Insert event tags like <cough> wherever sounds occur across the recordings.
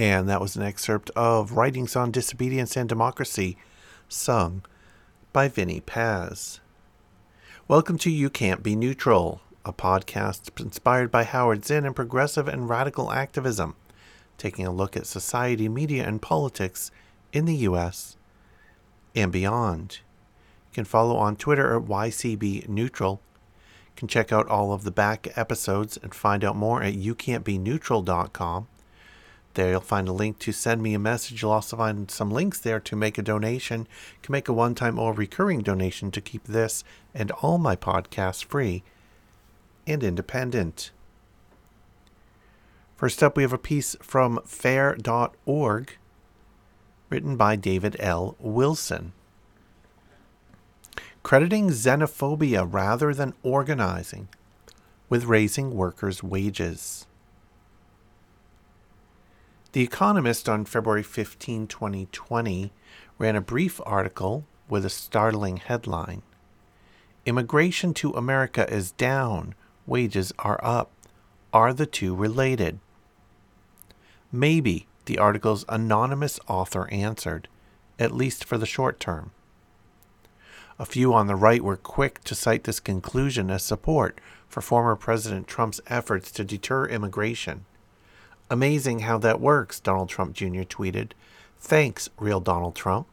And that was an excerpt of Writings on Disobedience and Democracy, sung by Vinnie Paz. Welcome to You Can't Be Neutral, a podcast inspired by Howard Zinn and progressive and radical activism, taking a look at society, media, and politics in the U.S. and beyond. You can follow on Twitter at YCB Neutral. You can check out all of the back episodes and find out more at youcan'tbeneutral.com. There you'll find a link to send me a message. You'll also find some links there to make a donation. You can make a one time or recurring donation to keep this and all my podcasts free and independent. First up, we have a piece from fair.org written by David L. Wilson. Crediting xenophobia rather than organizing with raising workers' wages. The Economist on February 15, 2020, ran a brief article with a startling headline Immigration to America is down, wages are up. Are the two related? Maybe, the article's anonymous author answered, at least for the short term. A few on the right were quick to cite this conclusion as support for former President Trump's efforts to deter immigration. Amazing how that works, Donald Trump Jr. tweeted. Thanks, real Donald Trump.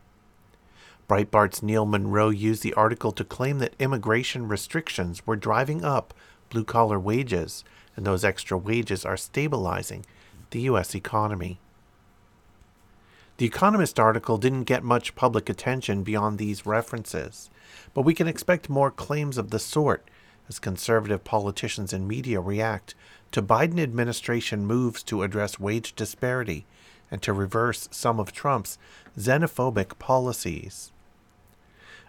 Breitbart's Neil Munro used the article to claim that immigration restrictions were driving up blue collar wages, and those extra wages are stabilizing the U.S. economy. The Economist article didn't get much public attention beyond these references, but we can expect more claims of the sort as conservative politicians and media react to Biden administration moves to address wage disparity and to reverse some of Trump's xenophobic policies.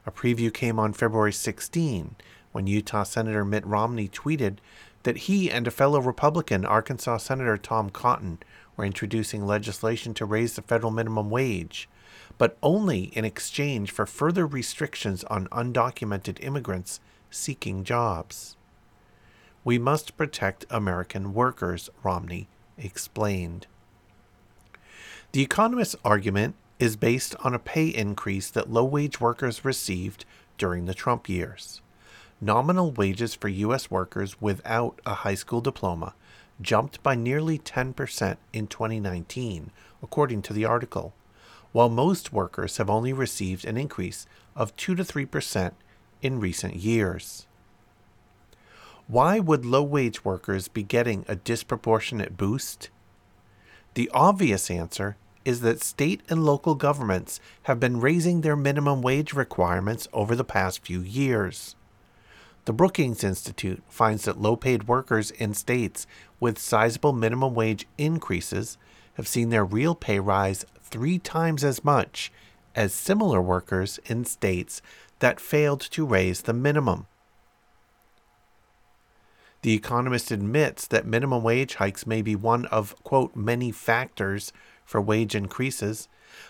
A preview came on February 16 when Utah Senator Mitt Romney tweeted that he and a fellow Republican, Arkansas Senator Tom Cotton, were introducing legislation to raise the federal minimum wage, but only in exchange for further restrictions on undocumented immigrants seeking jobs. We must protect American workers, Romney explained. The Economist's argument is based on a pay increase that low wage workers received during the Trump years. Nominal wages for U.S. workers without a high school diploma jumped by nearly 10% in 2019, according to the article, while most workers have only received an increase of 2 to 3% in recent years. Why would low wage workers be getting a disproportionate boost? The obvious answer is that state and local governments have been raising their minimum wage requirements over the past few years. The Brookings Institute finds that low paid workers in states with sizable minimum wage increases have seen their real pay rise three times as much as similar workers in states that failed to raise the minimum. The Economist admits that minimum wage hikes may be one of, quote, many factors for wage increases,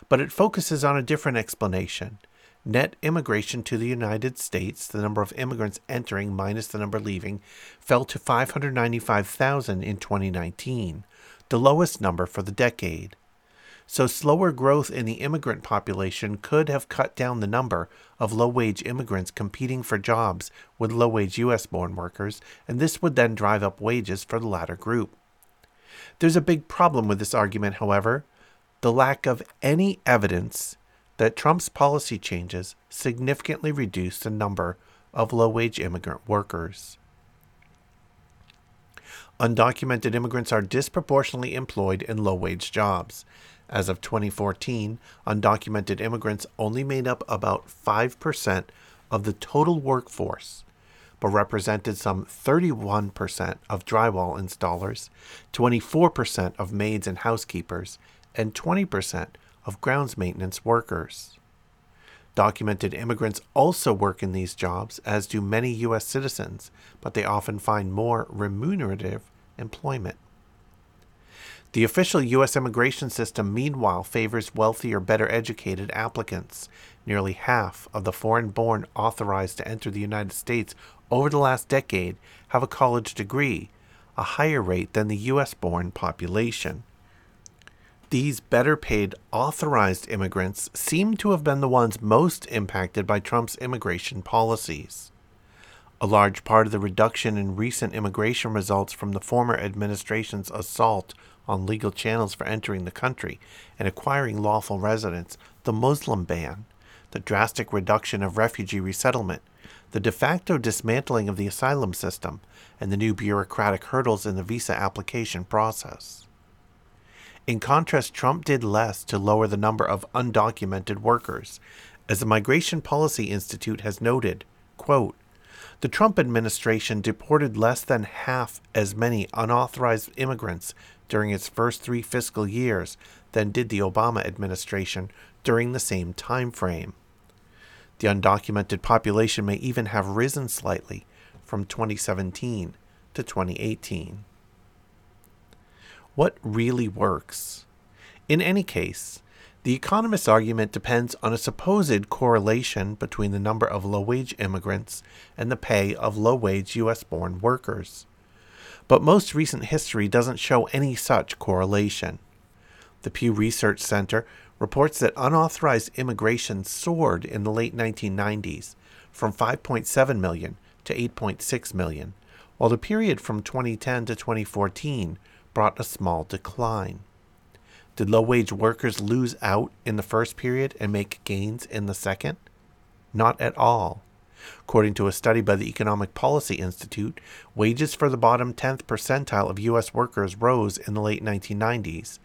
but it focuses on a different explanation. Net immigration to the United States, the number of immigrants entering minus the number leaving, fell to 595,000 in 2019, the lowest number for the decade. So, slower growth in the immigrant population could have cut down the number of low wage immigrants competing for jobs with low wage US born workers, and this would then drive up wages for the latter group. There's a big problem with this argument, however the lack of any evidence that Trump's policy changes significantly reduced the number of low wage immigrant workers. Undocumented immigrants are disproportionately employed in low wage jobs. As of 2014, undocumented immigrants only made up about 5% of the total workforce, but represented some 31% of drywall installers, 24% of maids and housekeepers, and 20% of grounds maintenance workers. Documented immigrants also work in these jobs, as do many U.S. citizens, but they often find more remunerative employment. The official U.S. immigration system, meanwhile, favors wealthier, better educated applicants. Nearly half of the foreign born authorized to enter the United States over the last decade have a college degree, a higher rate than the U.S. born population. These better paid authorized immigrants seem to have been the ones most impacted by Trump's immigration policies. A large part of the reduction in recent immigration results from the former administration's assault on legal channels for entering the country and acquiring lawful residence, the Muslim ban, the drastic reduction of refugee resettlement, the de facto dismantling of the asylum system, and the new bureaucratic hurdles in the visa application process. In contrast, Trump did less to lower the number of undocumented workers. As the Migration Policy Institute has noted, quote, the Trump administration deported less than half as many unauthorized immigrants during its first three fiscal years than did the Obama administration during the same time frame. The undocumented population may even have risen slightly from 2017 to 2018 what really works. In any case, the economist's argument depends on a supposed correlation between the number of low wage immigrants and the pay of low wage U.S. born workers. But most recent history doesn't show any such correlation. The Pew Research Center reports that unauthorized immigration soared in the late 1990s from 5.7 million to 8.6 million, while the period from 2010 to 2014 brought a small decline. Did low wage workers lose out in the first period and make gains in the second? Not at all. According to a study by the Economic Policy Institute, wages for the bottom 10th percentile of U.S. workers rose in the late 1990s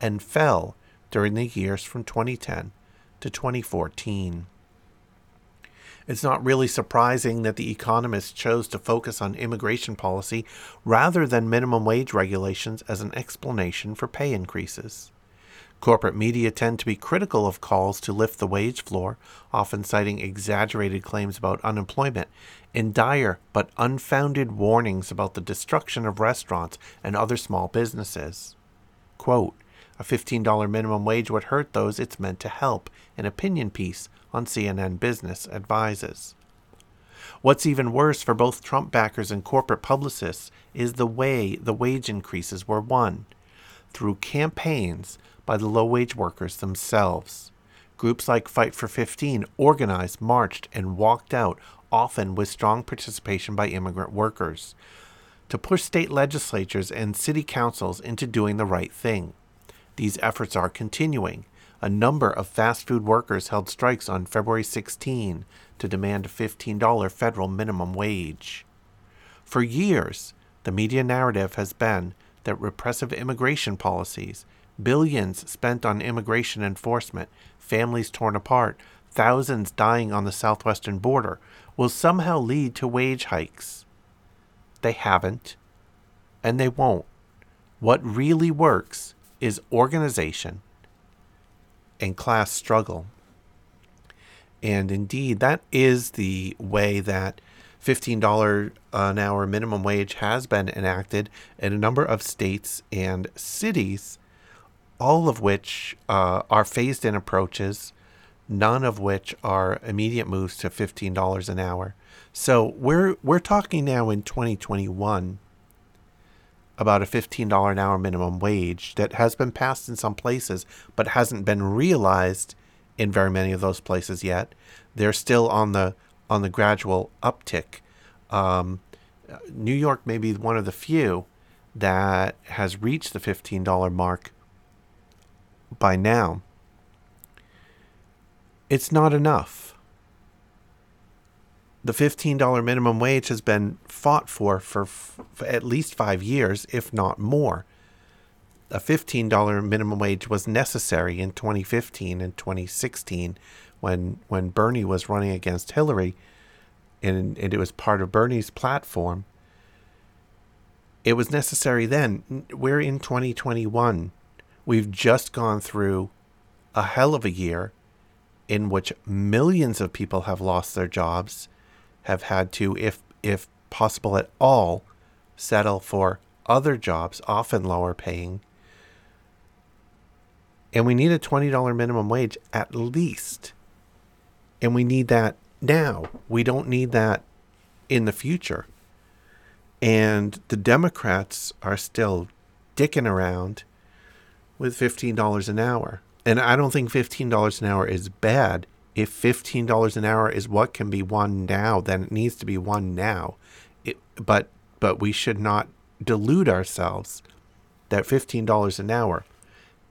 and fell during the years from 2010 to 2014. It's not really surprising that the economists chose to focus on immigration policy rather than minimum wage regulations as an explanation for pay increases. Corporate media tend to be critical of calls to lift the wage floor, often citing exaggerated claims about unemployment and dire but unfounded warnings about the destruction of restaurants and other small businesses. Quote, a $15 minimum wage would hurt those it's meant to help, an opinion piece on CNN Business advises. What's even worse for both Trump backers and corporate publicists is the way the wage increases were won through campaigns by the low wage workers themselves. Groups like Fight for 15 organized, marched, and walked out, often with strong participation by immigrant workers, to push state legislatures and city councils into doing the right thing. These efforts are continuing, a number of fast food workers held strikes on February 16 to demand a $15 federal minimum wage. For years, the media narrative has been that repressive immigration policies, billions spent on immigration enforcement, families torn apart, thousands dying on the southwestern border, will somehow lead to wage hikes. They haven't, and they won't. What really works is organization and class struggle. And indeed, that is the way that $15 an hour minimum wage has been enacted in a number of states and cities, all of which uh, are phased in approaches, none of which are immediate moves to $15 an hour. So we're we're talking now in 2021 about a $15 an hour minimum wage that has been passed in some places but hasn't been realized in very many of those places yet. They're still on the on the gradual uptick. Um, New York may be one of the few that has reached the $15 mark by now. It's not enough the $15 minimum wage has been fought for for, for at least five years, if not more. A $15 minimum wage was necessary in 2015 and 2016 when, when Bernie was running against Hillary, and, and it was part of Bernie's platform. It was necessary then. We're in 2021. We've just gone through a hell of a year in which millions of people have lost their jobs, have had to, if if possible at all, settle for other jobs, often lower paying. And we need a $20 minimum wage at least. And we need that now. We don't need that in the future. And the Democrats are still dicking around with $15 an hour. And I don't think $15 an hour is bad. If $15 an hour is what can be won now, then it needs to be won now. It, but but we should not delude ourselves that $15 an hour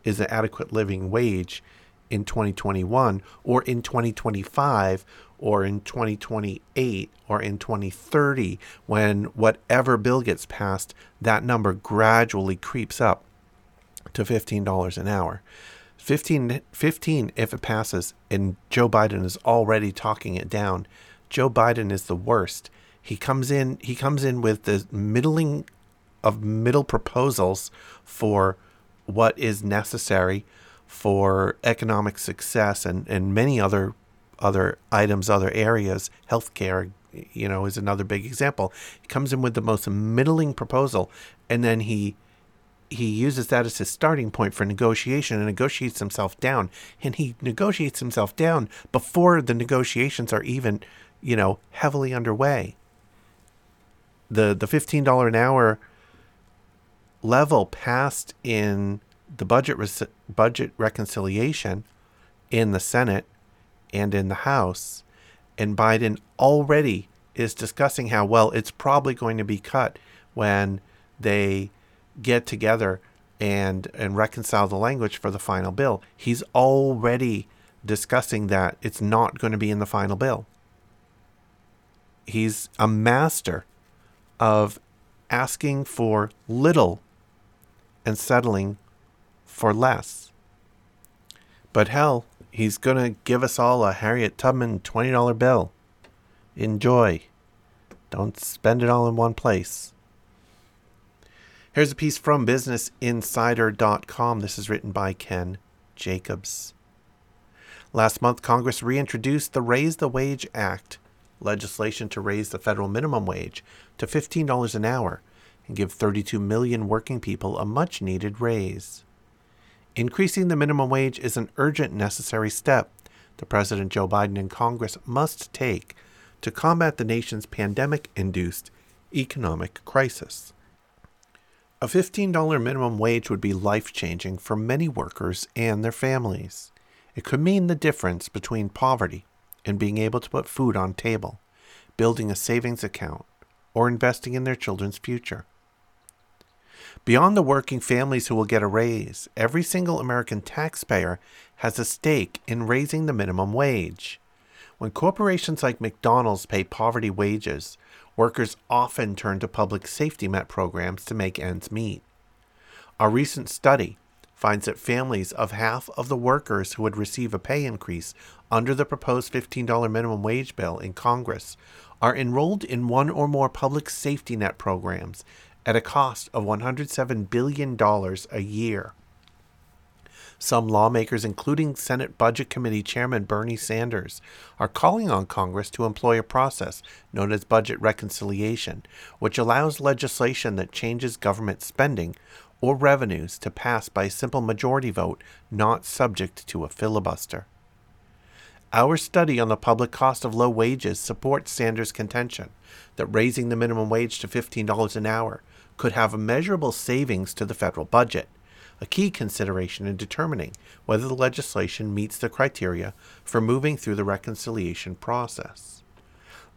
is an adequate living wage in 2021 or in 2025 or in 2028 or in 2030 when whatever bill gets passed that number gradually creeps up to $15 an hour 15, 15 if it passes and joe biden is already talking it down joe biden is the worst he comes in he comes in with the middling of middle proposals for what is necessary for economic success and, and many other other items, other areas. Healthcare, you know, is another big example. He comes in with the most middling proposal, and then he he uses that as his starting point for negotiation and negotiates himself down. And he negotiates himself down before the negotiations are even, you know, heavily underway. The the fifteen dollar an hour level passed in the budget budget reconciliation in the Senate and in the House, and Biden already is discussing how well it's probably going to be cut when they get together and and reconcile the language for the final bill. He's already discussing that it's not going to be in the final bill. He's a master of asking for little and settling for less. But hell, he's going to give us all a Harriet Tubman $20 bill. Enjoy. Don't spend it all in one place. Here's a piece from BusinessInsider.com. This is written by Ken Jacobs. Last month, Congress reintroduced the Raise the Wage Act, legislation to raise the federal minimum wage to $15 an hour and give 32 million working people a much needed raise. Increasing the minimum wage is an urgent, necessary step the President Joe Biden and Congress must take to combat the nation's pandemic induced economic crisis. A $15 minimum wage would be life changing for many workers and their families. It could mean the difference between poverty and being able to put food on table, building a savings account, or investing in their children's future. Beyond the working families who will get a raise, every single American taxpayer has a stake in raising the minimum wage. When corporations like McDonald's pay poverty wages, workers often turn to public safety net programs to make ends meet. A recent study finds that families of half of the workers who would receive a pay increase under the proposed $15 minimum wage bill in Congress are enrolled in one or more public safety net programs at a cost of $107 billion a year. Some lawmakers, including Senate Budget Committee Chairman Bernie Sanders, are calling on Congress to employ a process known as budget reconciliation, which allows legislation that changes government spending or revenues to pass by a simple majority vote not subject to a filibuster. Our study on the public cost of low wages supports Sanders' contention that raising the minimum wage to $15 an hour could have measurable savings to the federal budget, a key consideration in determining whether the legislation meets the criteria for moving through the reconciliation process.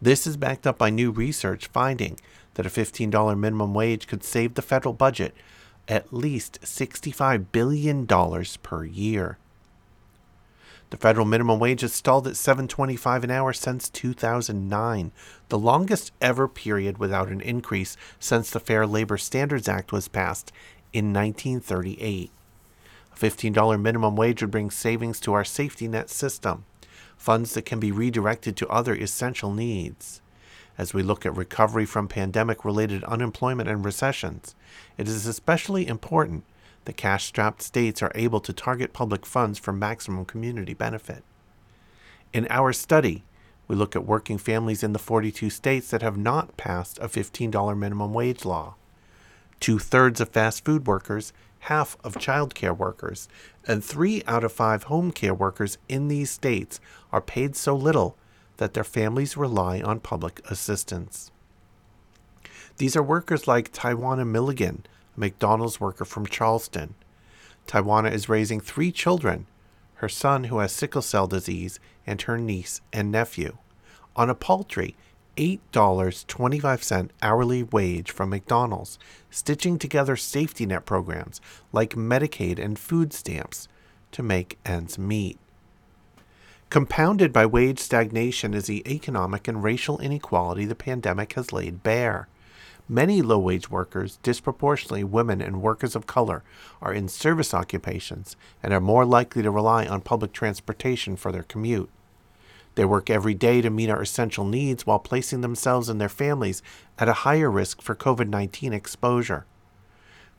This is backed up by new research finding that a $15 minimum wage could save the federal budget at least $65 billion per year. The federal minimum wage has stalled at 7.25 an hour since 2009, the longest ever period without an increase since the Fair Labor Standards Act was passed in 1938. A $15 minimum wage would bring savings to our safety net system, funds that can be redirected to other essential needs. As we look at recovery from pandemic related unemployment and recessions, it is especially important that cash strapped states are able to target public funds for maximum community benefit. In our study, we look at working families in the 42 states that have not passed a $15 minimum wage law. Two thirds of fast food workers, half of child care workers, and three out of five home care workers in these states are paid so little that their families rely on public assistance. These are workers like Tawana Milligan, a McDonald's worker from Charleston. Tawana is raising three children her son who has sickle cell disease, and her niece and nephew, on a paltry $8.25 hourly wage from McDonald's, stitching together safety net programs like Medicaid and food stamps to make ends meet. Compounded by wage stagnation is the economic and racial inequality the pandemic has laid bare. Many low wage workers, disproportionately women and workers of color, are in service occupations and are more likely to rely on public transportation for their commute. They work every day to meet our essential needs while placing themselves and their families at a higher risk for COVID 19 exposure.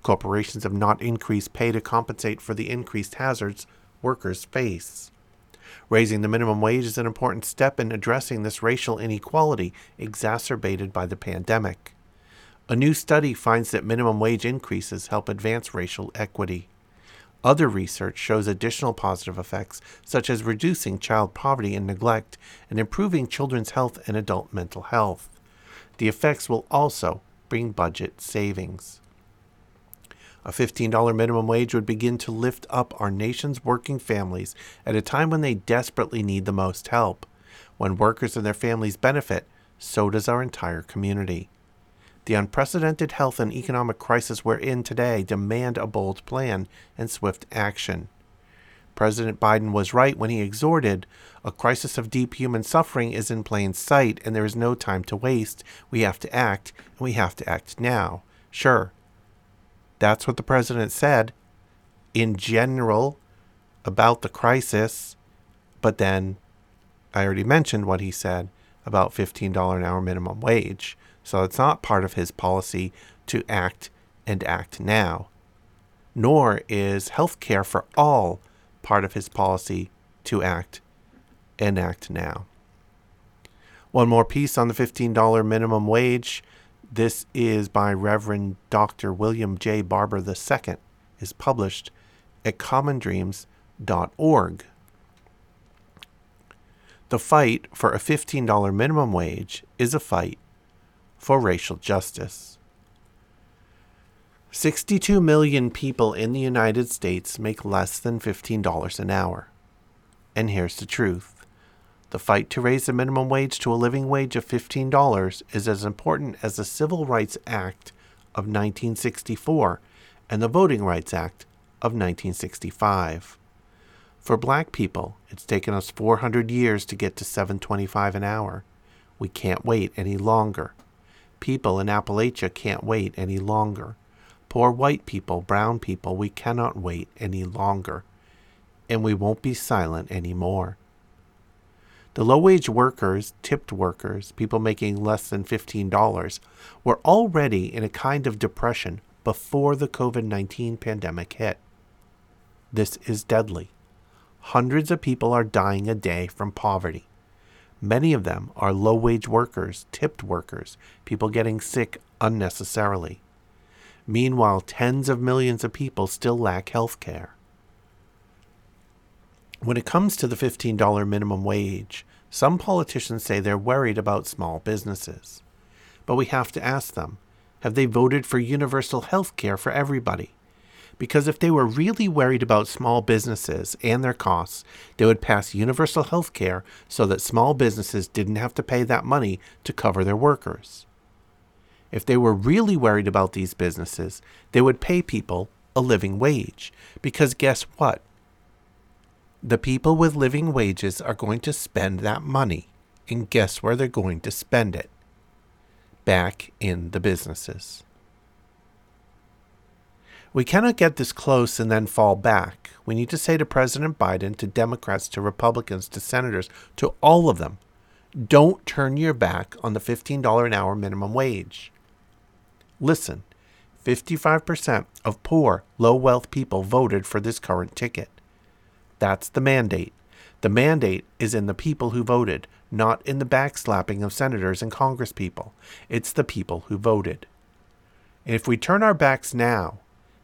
Corporations have not increased pay to compensate for the increased hazards workers face. Raising the minimum wage is an important step in addressing this racial inequality exacerbated by the pandemic. A new study finds that minimum wage increases help advance racial equity. Other research shows additional positive effects, such as reducing child poverty and neglect and improving children's health and adult mental health. The effects will also bring budget savings. A $15 minimum wage would begin to lift up our nation's working families at a time when they desperately need the most help. When workers and their families benefit, so does our entire community. The unprecedented health and economic crisis we're in today demand a bold plan and swift action. President Biden was right when he exhorted a crisis of deep human suffering is in plain sight and there is no time to waste. We have to act, and we have to act now. Sure, that's what the president said in general about the crisis, but then I already mentioned what he said about $15 an hour minimum wage. So it's not part of his policy to act and act now. Nor is health care for all part of his policy to act and act now. One more piece on the $15 minimum wage. This is by Reverend Dr. William J. Barber II, is published at commondreams.org. The fight for a $15 minimum wage is a fight for racial justice. 62 million people in the United States make less than $15 an hour. And here's the truth the fight to raise the minimum wage to a living wage of $15 is as important as the Civil Rights Act of 1964 and the Voting Rights Act of 1965. For black people, it's taken us 400 years to get to 725 an hour. We can't wait any longer. People in Appalachia can't wait any longer. Poor white people, brown people, we cannot wait any longer. And we won't be silent anymore. The low wage workers, tipped workers, people making less than $15, were already in a kind of depression before the COVID 19 pandemic hit. This is deadly. Hundreds of people are dying a day from poverty. Many of them are low wage workers, tipped workers, people getting sick unnecessarily. Meanwhile, tens of millions of people still lack health care. When it comes to the $15 minimum wage, some politicians say they're worried about small businesses. But we have to ask them have they voted for universal health care for everybody? Because if they were really worried about small businesses and their costs, they would pass universal health care so that small businesses didn't have to pay that money to cover their workers. If they were really worried about these businesses, they would pay people a living wage. Because guess what? The people with living wages are going to spend that money. And guess where they're going to spend it? Back in the businesses. We cannot get this close and then fall back. We need to say to President Biden, to Democrats, to Republicans, to senators, to all of them don't turn your back on the $15 an hour minimum wage. Listen, 55% of poor, low wealth people voted for this current ticket. That's the mandate. The mandate is in the people who voted, not in the backslapping of senators and congresspeople. It's the people who voted. If we turn our backs now,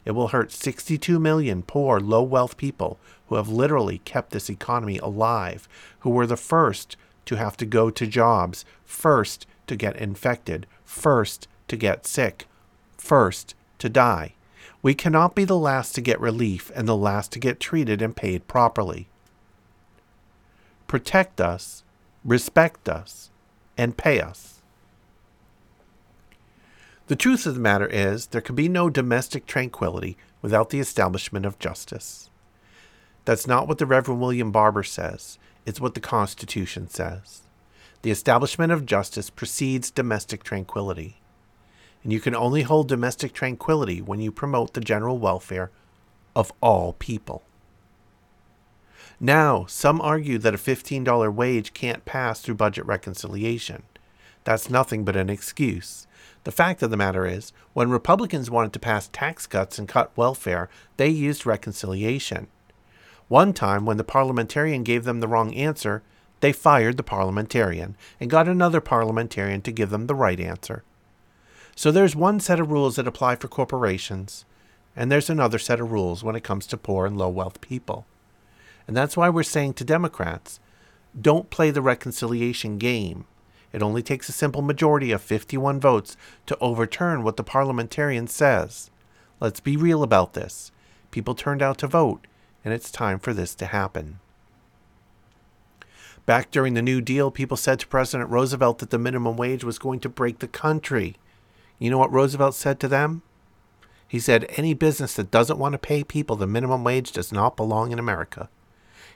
it will hurt 62 million poor, low wealth people who have literally kept this economy alive, who were the first to have to go to jobs, first to get infected, first to get sick, first to die. We cannot be the last to get relief and the last to get treated and paid properly. Protect us, respect us, and pay us. The truth of the matter is, there can be no domestic tranquility without the establishment of justice. That's not what the Reverend William Barber says, it's what the Constitution says. The establishment of justice precedes domestic tranquility and you can only hold domestic tranquility when you promote the general welfare of all people. Now, some argue that a $15 wage can't pass through budget reconciliation. That's nothing but an excuse. The fact of the matter is, when Republicans wanted to pass tax cuts and cut welfare, they used reconciliation. One time, when the parliamentarian gave them the wrong answer, they fired the parliamentarian and got another parliamentarian to give them the right answer. So there's one set of rules that apply for corporations, and there's another set of rules when it comes to poor and low wealth people. And that's why we're saying to Democrats don't play the reconciliation game. It only takes a simple majority of 51 votes to overturn what the parliamentarian says. Let's be real about this. People turned out to vote, and it's time for this to happen. Back during the New Deal, people said to President Roosevelt that the minimum wage was going to break the country. You know what Roosevelt said to them? He said, Any business that doesn't want to pay people the minimum wage does not belong in America.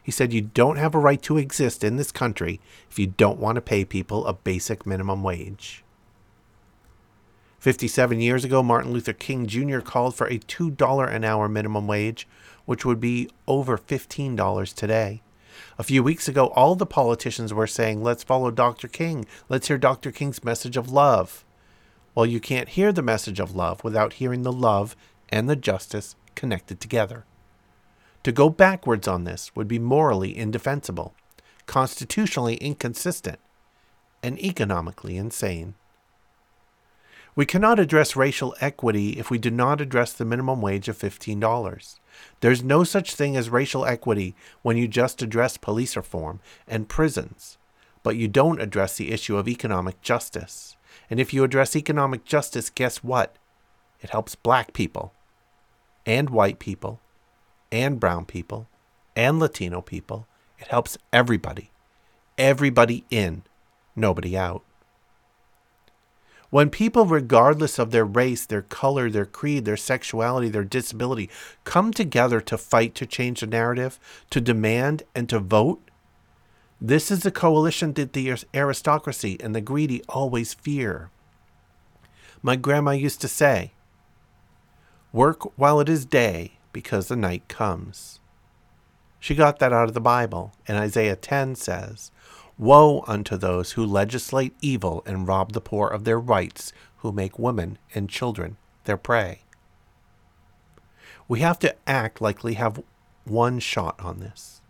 He said, You don't have a right to exist in this country if you don't want to pay people a basic minimum wage. 57 years ago, Martin Luther King Jr. called for a $2 an hour minimum wage, which would be over $15 today. A few weeks ago, all the politicians were saying, Let's follow Dr. King. Let's hear Dr. King's message of love. Well, you can't hear the message of love without hearing the love and the justice connected together. To go backwards on this would be morally indefensible, constitutionally inconsistent, and economically insane. We cannot address racial equity if we do not address the minimum wage of $15. There's no such thing as racial equity when you just address police reform and prisons, but you don't address the issue of economic justice. And if you address economic justice, guess what? It helps black people, and white people, and brown people, and Latino people. It helps everybody. Everybody in, nobody out. When people, regardless of their race, their color, their creed, their sexuality, their disability, come together to fight to change the narrative, to demand, and to vote, this is the coalition that the aristocracy and the greedy always fear. My grandma used to say, Work while it is day, because the night comes. She got that out of the Bible, and Isaiah 10 says, Woe unto those who legislate evil and rob the poor of their rights, who make women and children their prey. We have to act like we have one shot on this.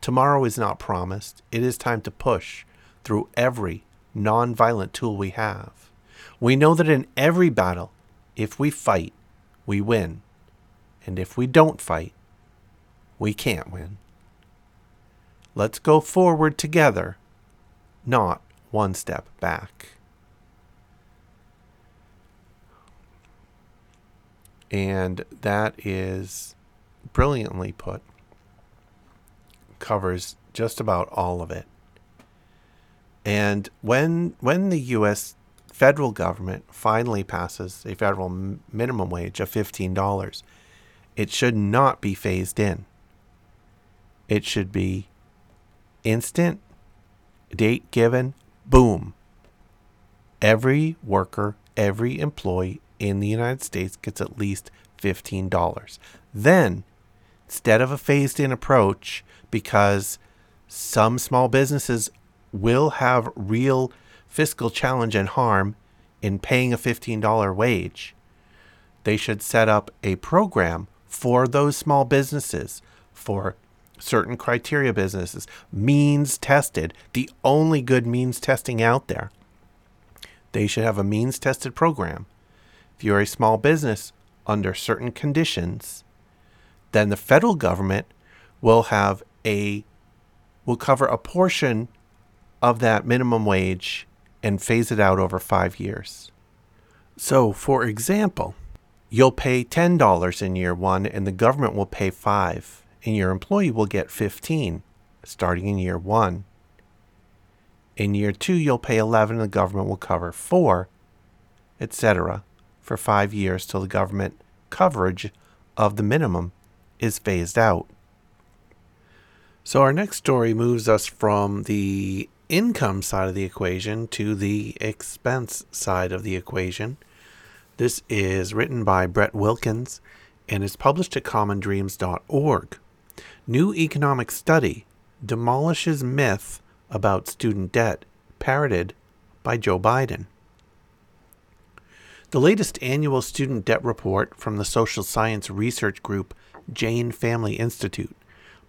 Tomorrow is not promised. It is time to push through every non-violent tool we have. We know that in every battle, if we fight, we win. And if we don't fight, we can't win. Let's go forward together, not one step back. And that is brilliantly put covers just about all of it. And when when the U.S. federal government finally passes a federal minimum wage of fifteen dollars, it should not be phased in. It should be instant, date given, boom. Every worker, every employee in the United States gets at least $15. Then, instead of a phased in approach, because some small businesses will have real fiscal challenge and harm in paying a $15 wage. they should set up a program for those small businesses, for certain criteria businesses, means tested, the only good means testing out there. They should have a means tested program. If you're a small business under certain conditions, then the federal government will have a will cover a portion of that minimum wage and phase it out over 5 years. So, for example, you'll pay $10 in year 1 and the government will pay 5 and your employee will get 15 starting in year 1. In year 2 you'll pay 11 and the government will cover 4, etc. for 5 years till the government coverage of the minimum is phased out. So our next story moves us from the income side of the equation to the expense side of the equation. This is written by Brett Wilkins and is published at commondreams.org. New economic study demolishes myth about student debt, parroted by Joe Biden. The latest annual student debt report from the social science research group Jain Family Institute,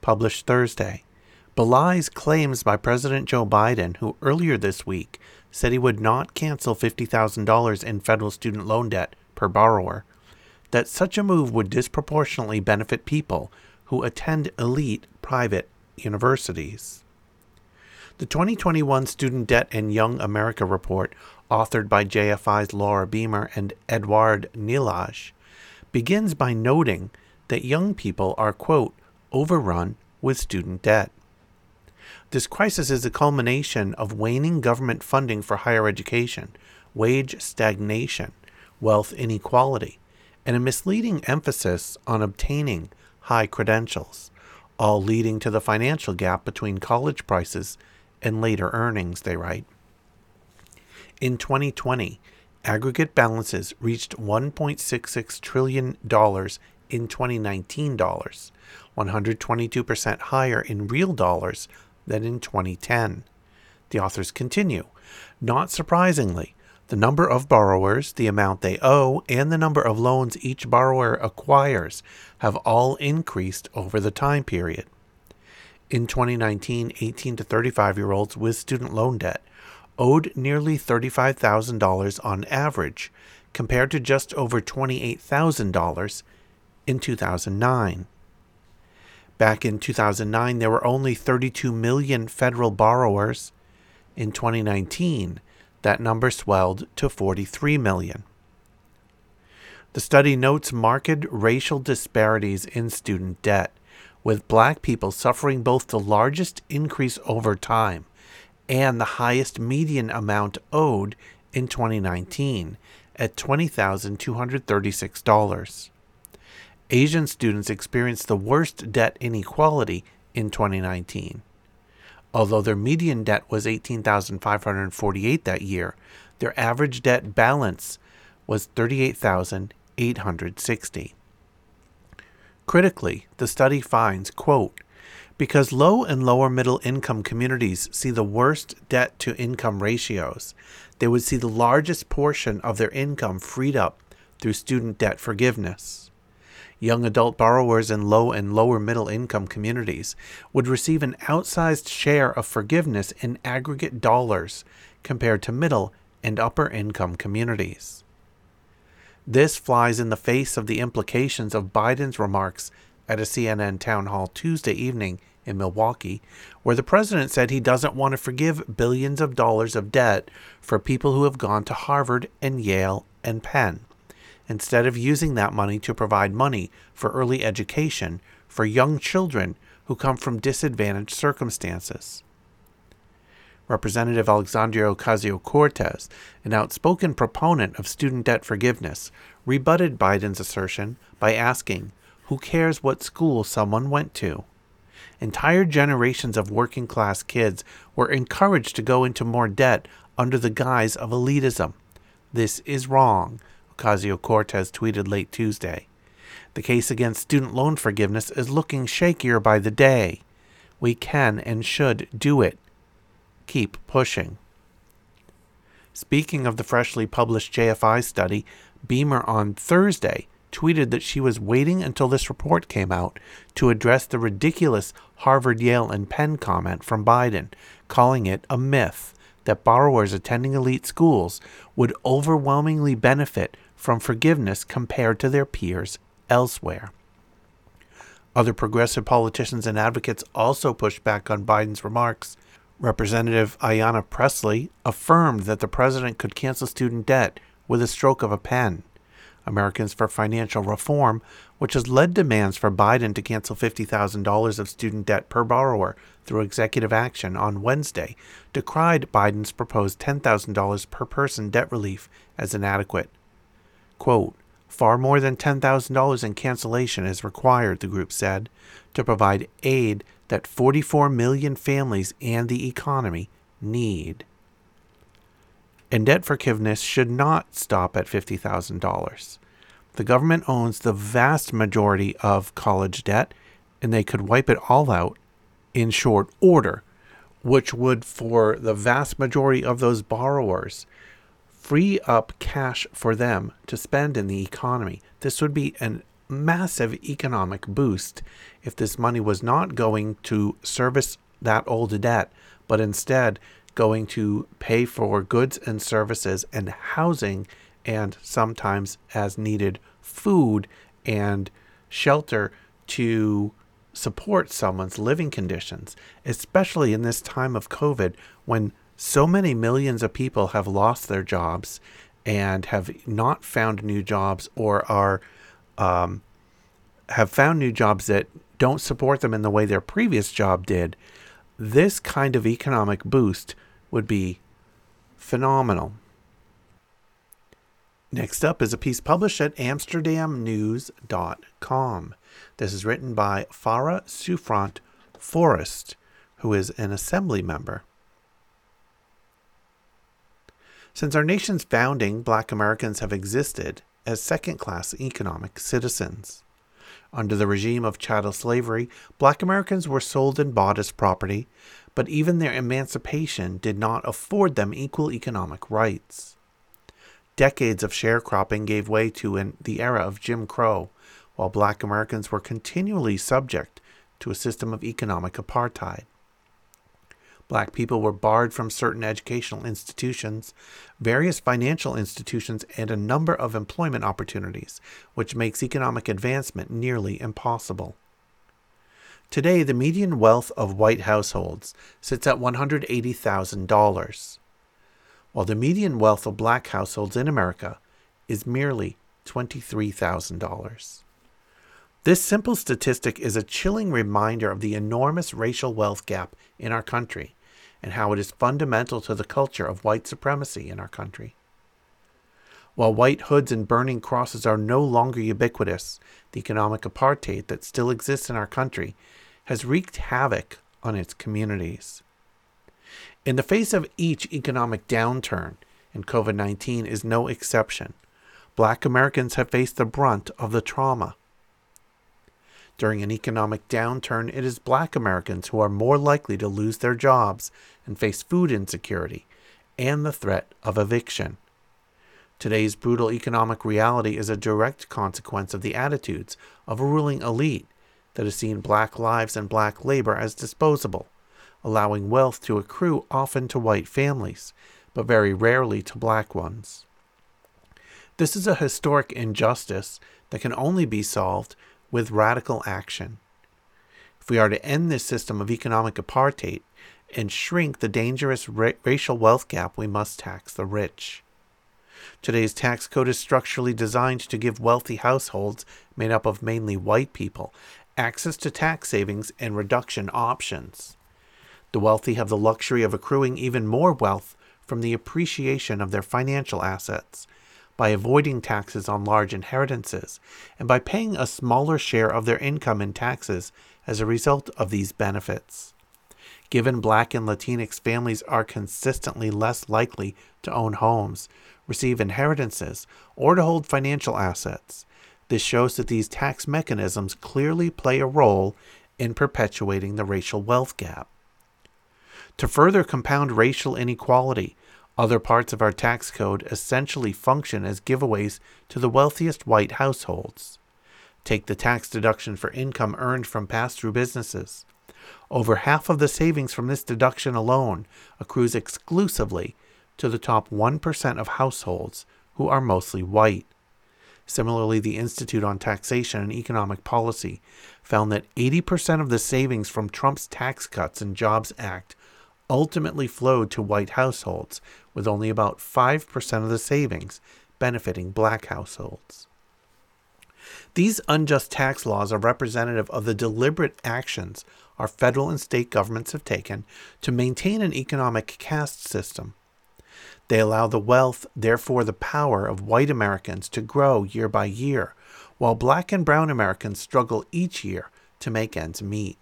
published Thursday, belies claims by President Joe Biden, who earlier this week said he would not cancel $50,000 in federal student loan debt per borrower, that such a move would disproportionately benefit people who attend elite private universities. The 2021 Student Debt and Young America report, authored by JFI's Laura Beamer and Edouard Nilaj, begins by noting that young people are, quote, overrun with student debt. This crisis is a culmination of waning government funding for higher education, wage stagnation, wealth inequality, and a misleading emphasis on obtaining high credentials, all leading to the financial gap between college prices and later earnings, they write. In 2020, aggregate balances reached $1.66 trillion in 2019 dollars, 122% higher in real dollars than in 2010. The authors continue. Not surprisingly, the number of borrowers, the amount they owe, and the number of loans each borrower acquires have all increased over the time period. In 2019, 18 to 35 year olds with student loan debt owed nearly $35,000 on average, compared to just over $28,000 in 2009. Back in 2009, there were only 32 million federal borrowers. In 2019, that number swelled to 43 million. The study notes marked racial disparities in student debt, with black people suffering both the largest increase over time and the highest median amount owed in 2019 at $20,236. Asian students experienced the worst debt inequality in 2019. Although their median debt was 18,548 that year, their average debt balance was 38,860. Critically, the study finds, quote, because low and lower middle income communities see the worst debt to income ratios, they would see the largest portion of their income freed up through student debt forgiveness young adult borrowers in low and lower middle income communities would receive an outsized share of forgiveness in aggregate dollars compared to middle and upper income communities. This flies in the face of the implications of Biden's remarks at a CNN town hall Tuesday evening in Milwaukee, where the president said he doesn't want to forgive billions of dollars of debt for people who have gone to Harvard and Yale and Penn instead of using that money to provide money for early education for young children who come from disadvantaged circumstances. Representative Alexandria Ocasio Cortez, an outspoken proponent of student debt forgiveness, rebutted Biden's assertion by asking, Who cares what school someone went to? Entire generations of working class kids were encouraged to go into more debt under the guise of elitism. This is wrong. Ocasio Cortez tweeted late Tuesday. The case against student loan forgiveness is looking shakier by the day. We can and should do it. Keep pushing. Speaking of the freshly published JFI study, Beamer on Thursday tweeted that she was waiting until this report came out to address the ridiculous Harvard, Yale, and Penn comment from Biden, calling it a myth that borrowers attending elite schools would overwhelmingly benefit from forgiveness compared to their peers elsewhere. Other progressive politicians and advocates also pushed back on Biden's remarks. Representative Ayanna Pressley affirmed that the president could cancel student debt with a stroke of a pen. Americans for Financial Reform, which has led demands for Biden to cancel $50,000 of student debt per borrower through executive action on Wednesday, decried Biden's proposed $10,000 per person debt relief as inadequate. Quote, Far more than $10,000 in cancellation is required, the group said, to provide aid that 44 million families and the economy need. And debt forgiveness should not stop at $50,000. The government owns the vast majority of college debt, and they could wipe it all out in short order, which would, for the vast majority of those borrowers, free up cash for them to spend in the economy. This would be a massive economic boost if this money was not going to service that old debt, but instead going to pay for goods and services and housing and sometimes as needed food and shelter to support someone's living conditions, especially in this time of COVID when so many millions of people have lost their jobs and have not found new jobs or are um, have found new jobs that don't support them in the way their previous job did. This kind of economic boost would be phenomenal. Next up is a piece published at amsterdamnews.com. This is written by Phara Souffrant Forrest, who is an assembly member. Since our nation's founding, black Americans have existed as second class economic citizens. Under the regime of chattel slavery, black Americans were sold and bought as property, but even their emancipation did not afford them equal economic rights. Decades of sharecropping gave way to the era of Jim Crow, while black Americans were continually subject to a system of economic apartheid. Black people were barred from certain educational institutions, various financial institutions, and a number of employment opportunities, which makes economic advancement nearly impossible. Today, the median wealth of white households sits at $180,000, while the median wealth of black households in America is merely $23,000. This simple statistic is a chilling reminder of the enormous racial wealth gap in our country and how it is fundamental to the culture of white supremacy in our country. While white hoods and burning crosses are no longer ubiquitous, the economic apartheid that still exists in our country has wreaked havoc on its communities. In the face of each economic downturn, and COVID 19 is no exception, black Americans have faced the brunt of the trauma. During an economic downturn, it is black Americans who are more likely to lose their jobs and face food insecurity and the threat of eviction. Today's brutal economic reality is a direct consequence of the attitudes of a ruling elite that has seen black lives and black labor as disposable, allowing wealth to accrue often to white families, but very rarely to black ones. This is a historic injustice that can only be solved with radical action. If we are to end this system of economic apartheid and shrink the dangerous ra- racial wealth gap, we must tax the rich. Today's tax code is structurally designed to give wealthy households, made up of mainly white people, access to tax savings and reduction options. The wealthy have the luxury of accruing even more wealth from the appreciation of their financial assets, by avoiding taxes on large inheritances, and by paying a smaller share of their income in taxes as a result of these benefits. Given Black and Latinx families are consistently less likely to own homes, receive inheritances, or to hold financial assets, this shows that these tax mechanisms clearly play a role in perpetuating the racial wealth gap. To further compound racial inequality, Other parts of our tax code essentially function as giveaways to the wealthiest white households. Take the tax deduction for income earned from pass through businesses. Over half of the savings from this deduction alone accrues exclusively to the top 1% of households who are mostly white. Similarly, the Institute on Taxation and Economic Policy found that 80% of the savings from Trump's Tax Cuts and Jobs Act ultimately flowed to white households, with only about 5% of the savings benefiting black households. These unjust tax laws are representative of the deliberate actions our federal and state governments have taken to maintain an economic caste system. They allow the wealth, therefore the power, of white Americans to grow year by year, while black and brown Americans struggle each year to make ends meet.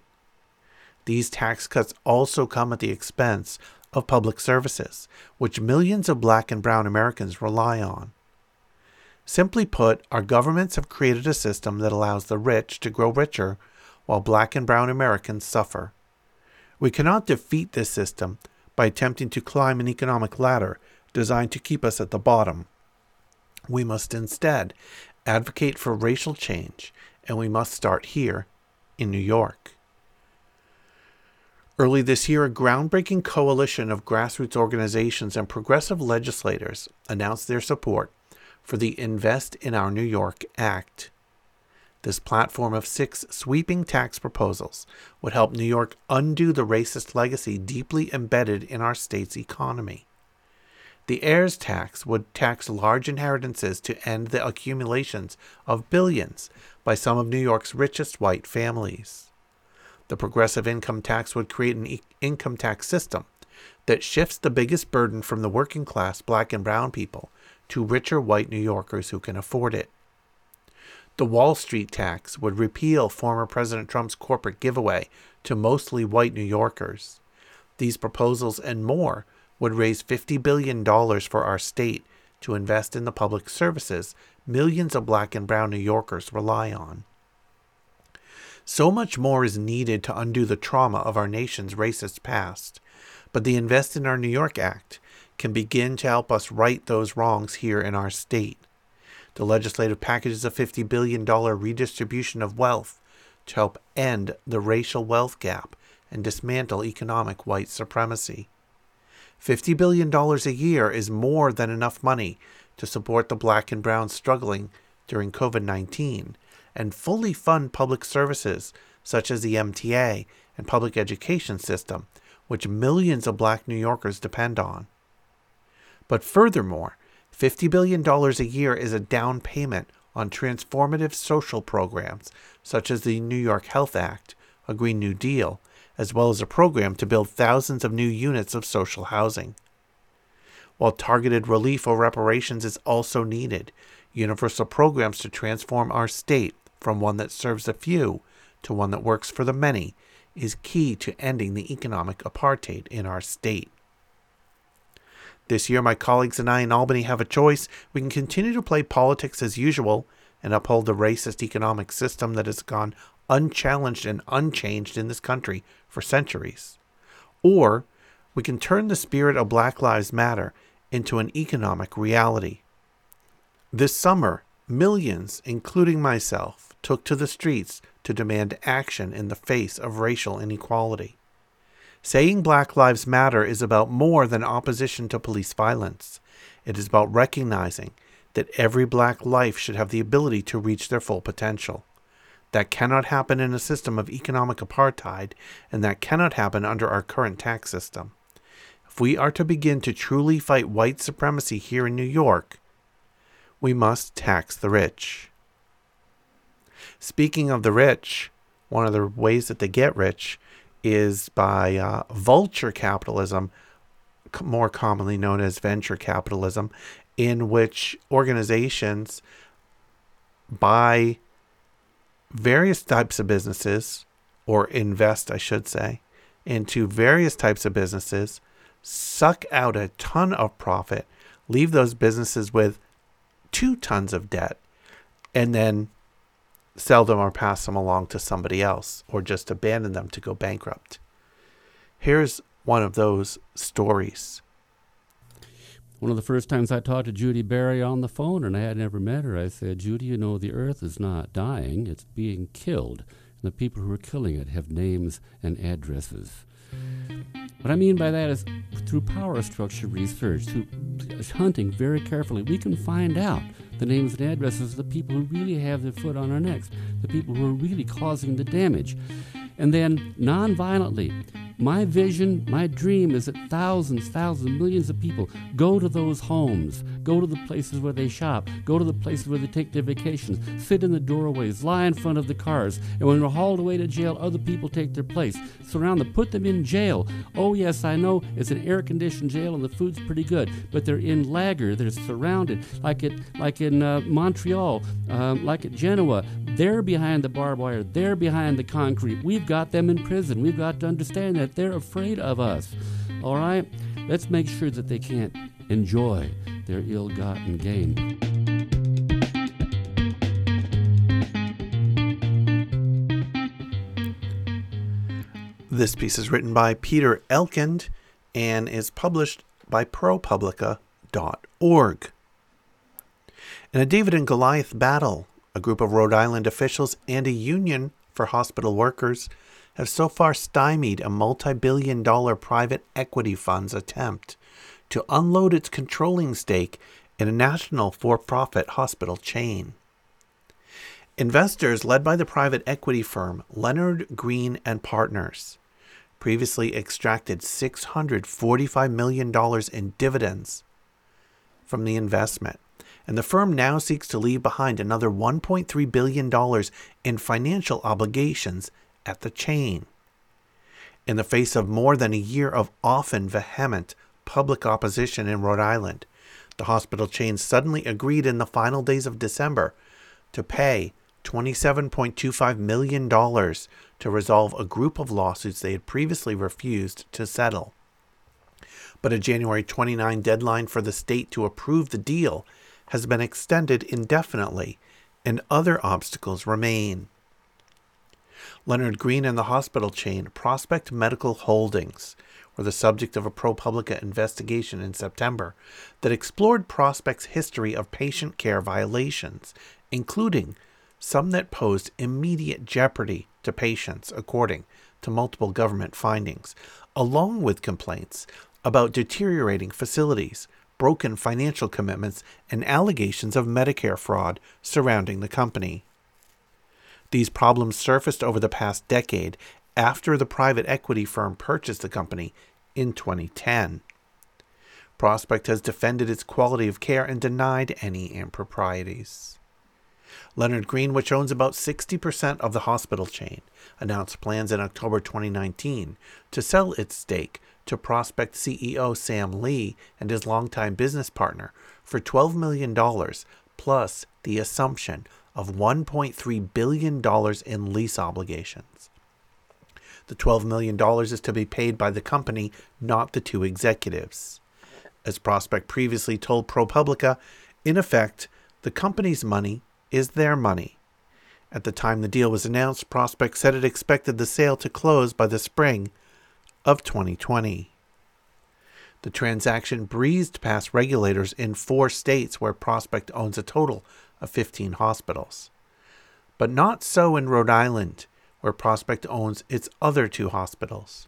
These tax cuts also come at the expense of public services, which millions of black and brown Americans rely on. Simply put, our governments have created a system that allows the rich to grow richer while black and brown Americans suffer. We cannot defeat this system by attempting to climb an economic ladder designed to keep us at the bottom. We must instead advocate for racial change, and we must start here in New York. Early this year, a groundbreaking coalition of grassroots organizations and progressive legislators announced their support for the Invest in Our New York Act. This platform of six sweeping tax proposals would help New York undo the racist legacy deeply embedded in our state's economy. The heirs tax would tax large inheritances to end the accumulations of billions by some of New York's richest white families. The progressive income tax would create an e- income tax system that shifts the biggest burden from the working class black and brown people to richer white New Yorkers who can afford it. The Wall Street tax would repeal former President Trump's corporate giveaway to mostly white New Yorkers. These proposals and more would raise $50 billion for our state to invest in the public services millions of black and brown New Yorkers rely on. So much more is needed to undo the trauma of our nation's racist past, but the Invest in Our New York Act can begin to help us right those wrongs here in our state. The legislative package is a $50 billion redistribution of wealth to help end the racial wealth gap and dismantle economic white supremacy. $50 billion a year is more than enough money to support the black and brown struggling during COVID 19 and fully fund public services such as the MTA and public education system, which millions of black New Yorkers depend on. But furthermore, $50 billion a year is a down payment on transformative social programs such as the New York Health Act, a Green New Deal, as well as a program to build thousands of new units of social housing. While targeted relief or reparations is also needed, universal programs to transform our state from one that serves the few to one that works for the many is key to ending the economic apartheid in our state. This year, my colleagues and I in Albany have a choice. We can continue to play politics as usual and uphold the racist economic system that has gone unchallenged and unchanged in this country for centuries. Or we can turn the spirit of Black Lives Matter into an economic reality. This summer, millions, including myself, took to the streets to demand action in the face of racial inequality. Saying Black Lives Matter is about more than opposition to police violence. It is about recognizing that every black life should have the ability to reach their full potential. That cannot happen in a system of economic apartheid, and that cannot happen under our current tax system. If we are to begin to truly fight white supremacy here in New York, we must tax the rich. Speaking of the rich, one of the ways that they get rich is by uh, vulture capitalism, more commonly known as venture capitalism, in which organizations buy various types of businesses, or invest, I should say, into various types of businesses, suck out a ton of profit, leave those businesses with two tons of debt, and then sell them or pass them along to somebody else or just abandon them to go bankrupt. Here's one of those stories. One of the first times I talked to Judi Bari on the phone, and I had never met her, I said, Judy, you know, the earth is not dying, it's being killed. And the people who are killing it have names and addresses. What I mean by that is through power structure research, through hunting very carefully, we can find out the names and addresses of the people who really have their foot on our necks, the people who are really causing the damage. And then, non violently, my vision, my dream is that thousands, thousands, millions of people go to those homes, go to the places where they shop, go to the places where they take their vacations, sit in the doorways, lie in front of the cars, and when they're hauled away to jail, other people take their place. Surround them, put them in jail. Oh, yes, I know it's an air conditioned jail and the food's pretty good, but they're in lager, they're surrounded, like, it, like in uh, Montreal, um, like at Genoa. They're behind the barbed wire, they're behind the concrete. We've got them in prison. We've got to understand that they're afraid of us. All right? Let's make sure that they can't enjoy their ill gotten gain. This piece is written by Peter Elkind and is published by ProPublica.org. In a David and Goliath battle, a group of Rhode Island officials and a union for hospital workers have so far stymied a multi billion dollar private equity fund's attempt to unload its controlling stake in a national for profit hospital chain. Investors led by the private equity firm Leonard Green and Partners previously extracted $645 million in dividends from the investment, and the firm now seeks to leave behind another $1.3 billion in financial obligations at the chain. In the face of more than a year of often vehement public opposition in Rhode Island, the hospital chain suddenly agreed in the final days of December to pay $27.25 million to resolve a group of lawsuits they had previously refused to settle. But a January 29 deadline for the state to approve the deal has been extended indefinitely, and other obstacles remain. Leonard Green and the hospital chain Prospect Medical Holdings were the subject of a ProPublica investigation in September that explored Prospect's history of patient care violations, including some that posed immediate jeopardy to patients, according to multiple government findings, along with complaints about deteriorating facilities, broken financial commitments, and allegations of Medicare fraud surrounding the company. These problems surfaced over the past decade after the private equity firm purchased the company in 2010. Prospect has defended its quality of care and denied any improprieties. Leonard Green, which owns about 60% of the hospital chain, announced plans in October 2019 to sell its stake to Prospect CEO Sam Lee and his longtime business partner for $12 million plus the assumption of $1.3 billion in lease obligations. The $12 million is to be paid by the company, not the two executives. As Prospect previously told ProPublica, in effect, the company's money is their money. At the time the deal was announced, Prospect said it expected the sale to close by the spring of 2020. The transaction breezed past regulators in four states where Prospect owns a total of 15 hospitals. But not so in Rhode Island, where Prospect owns its other two hospitals.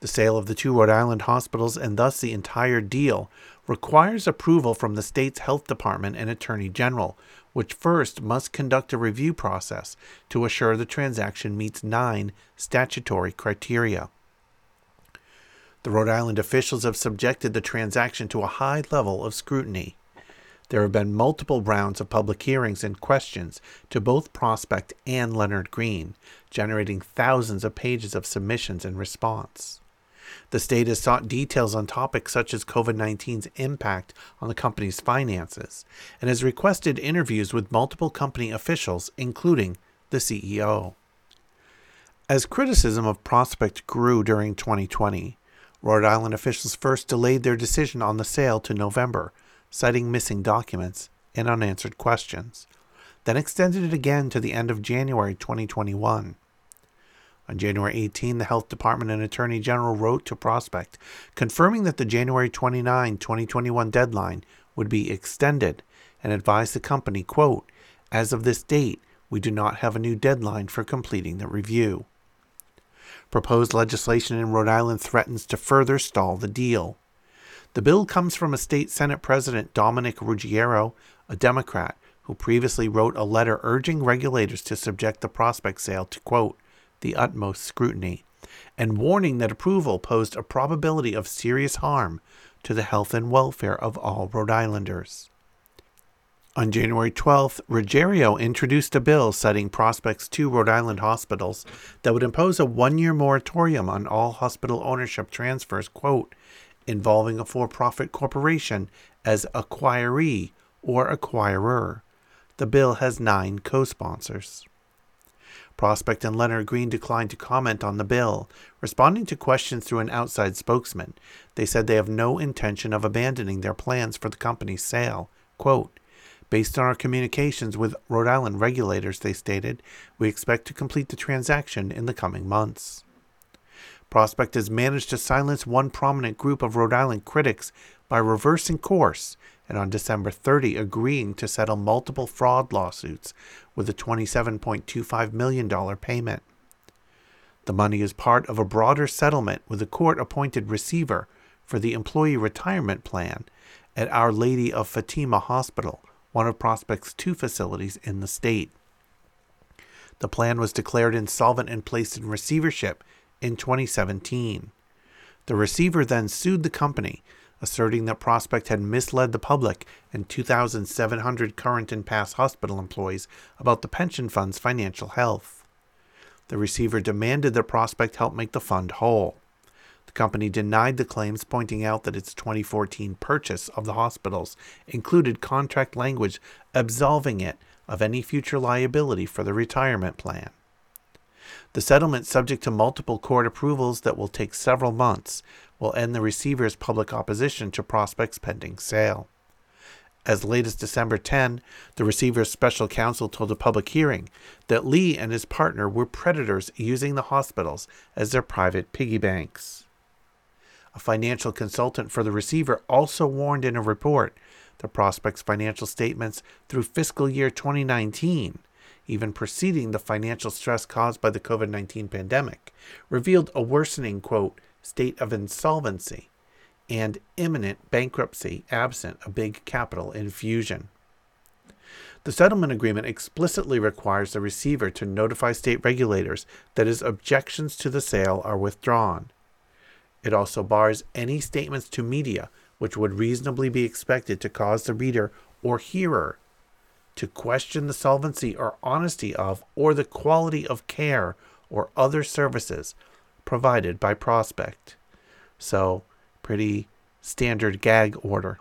The sale of the two Rhode Island hospitals and thus the entire deal requires approval from the state's health department and attorney general, which first must conduct a review process to assure the transaction meets nine statutory criteria. The Rhode Island officials have subjected the transaction to a high level of scrutiny. There have been multiple rounds of public hearings and questions to both Prospect and Leonard Green, generating thousands of pages of submissions in response. The state has sought details on topics such as COVID 19's impact on the company's finances and has requested interviews with multiple company officials, including the CEO. As criticism of Prospect grew during 2020, Rhode Island officials first delayed their decision on the sale to November citing missing documents and unanswered questions, then extended it again to the end of January 2021. On January 18, the Health Department and Attorney General wrote to Prospect, confirming that the January 29, 2021 deadline would be extended and advised the company, quote, As of this date, we do not have a new deadline for completing the review. Proposed legislation in Rhode Island threatens to further stall the deal. The bill comes from a state Senate President Dominick Ruggerio, a Democrat, who previously wrote a letter urging regulators to subject the prospect sale to, quote, the utmost scrutiny, and warning that approval posed a probability of serious harm to the health and welfare of all Rhode Islanders. On January 12th, Ruggerio introduced a bill setting prospects to Rhode Island hospitals that would impose a one year moratorium on all hospital ownership transfers, quote, involving a for profit corporation as acquiree or acquirer. The bill has nine co sponsors. Prospect and Leonard Green declined to comment on the bill. Responding to questions through an outside spokesman, they said they have no intention of abandoning their plans for the company's sale. Quote, Based on our communications with Rhode Island regulators, they stated, we expect to complete the transaction in the coming months. Prospect has managed to silence one prominent group of Rhode Island critics by reversing course and on December 30 agreeing to settle multiple fraud lawsuits with a $27.25 million payment. The money is part of a broader settlement with a court appointed receiver for the employee retirement plan at Our Lady of Fatima Hospital one of Prospect's two facilities in the state. The plan was declared insolvent and placed in receivership in 2017. The receiver then sued the company, asserting that Prospect had misled the public and 2,700 current and past hospital employees about the pension fund's financial health. The receiver demanded that Prospect help make the fund whole. The company denied the claims, pointing out that its 2014 purchase of the hospitals included contract language absolving it of any future liability for the retirement plan. The settlement, subject to multiple court approvals that will take several months, will end the receiver's public opposition to Prospect's pending sale. As late as December 10, the receiver's special counsel told a public hearing that Lee and his partner were predators using the hospitals as their private piggy banks. A financial consultant for the receiver also warned in a report the prospect's financial statements through fiscal year 2019, even preceding the financial stress caused by the COVID 19 pandemic, revealed a worsening, quote, state of insolvency and imminent bankruptcy absent a big capital infusion. The settlement agreement explicitly requires the receiver to notify state regulators that his objections to the sale are withdrawn. It also bars any statements to media which would reasonably be expected to cause the reader or hearer to question the solvency or honesty of or the quality of care or other services provided by Prospect. So, pretty standard gag order.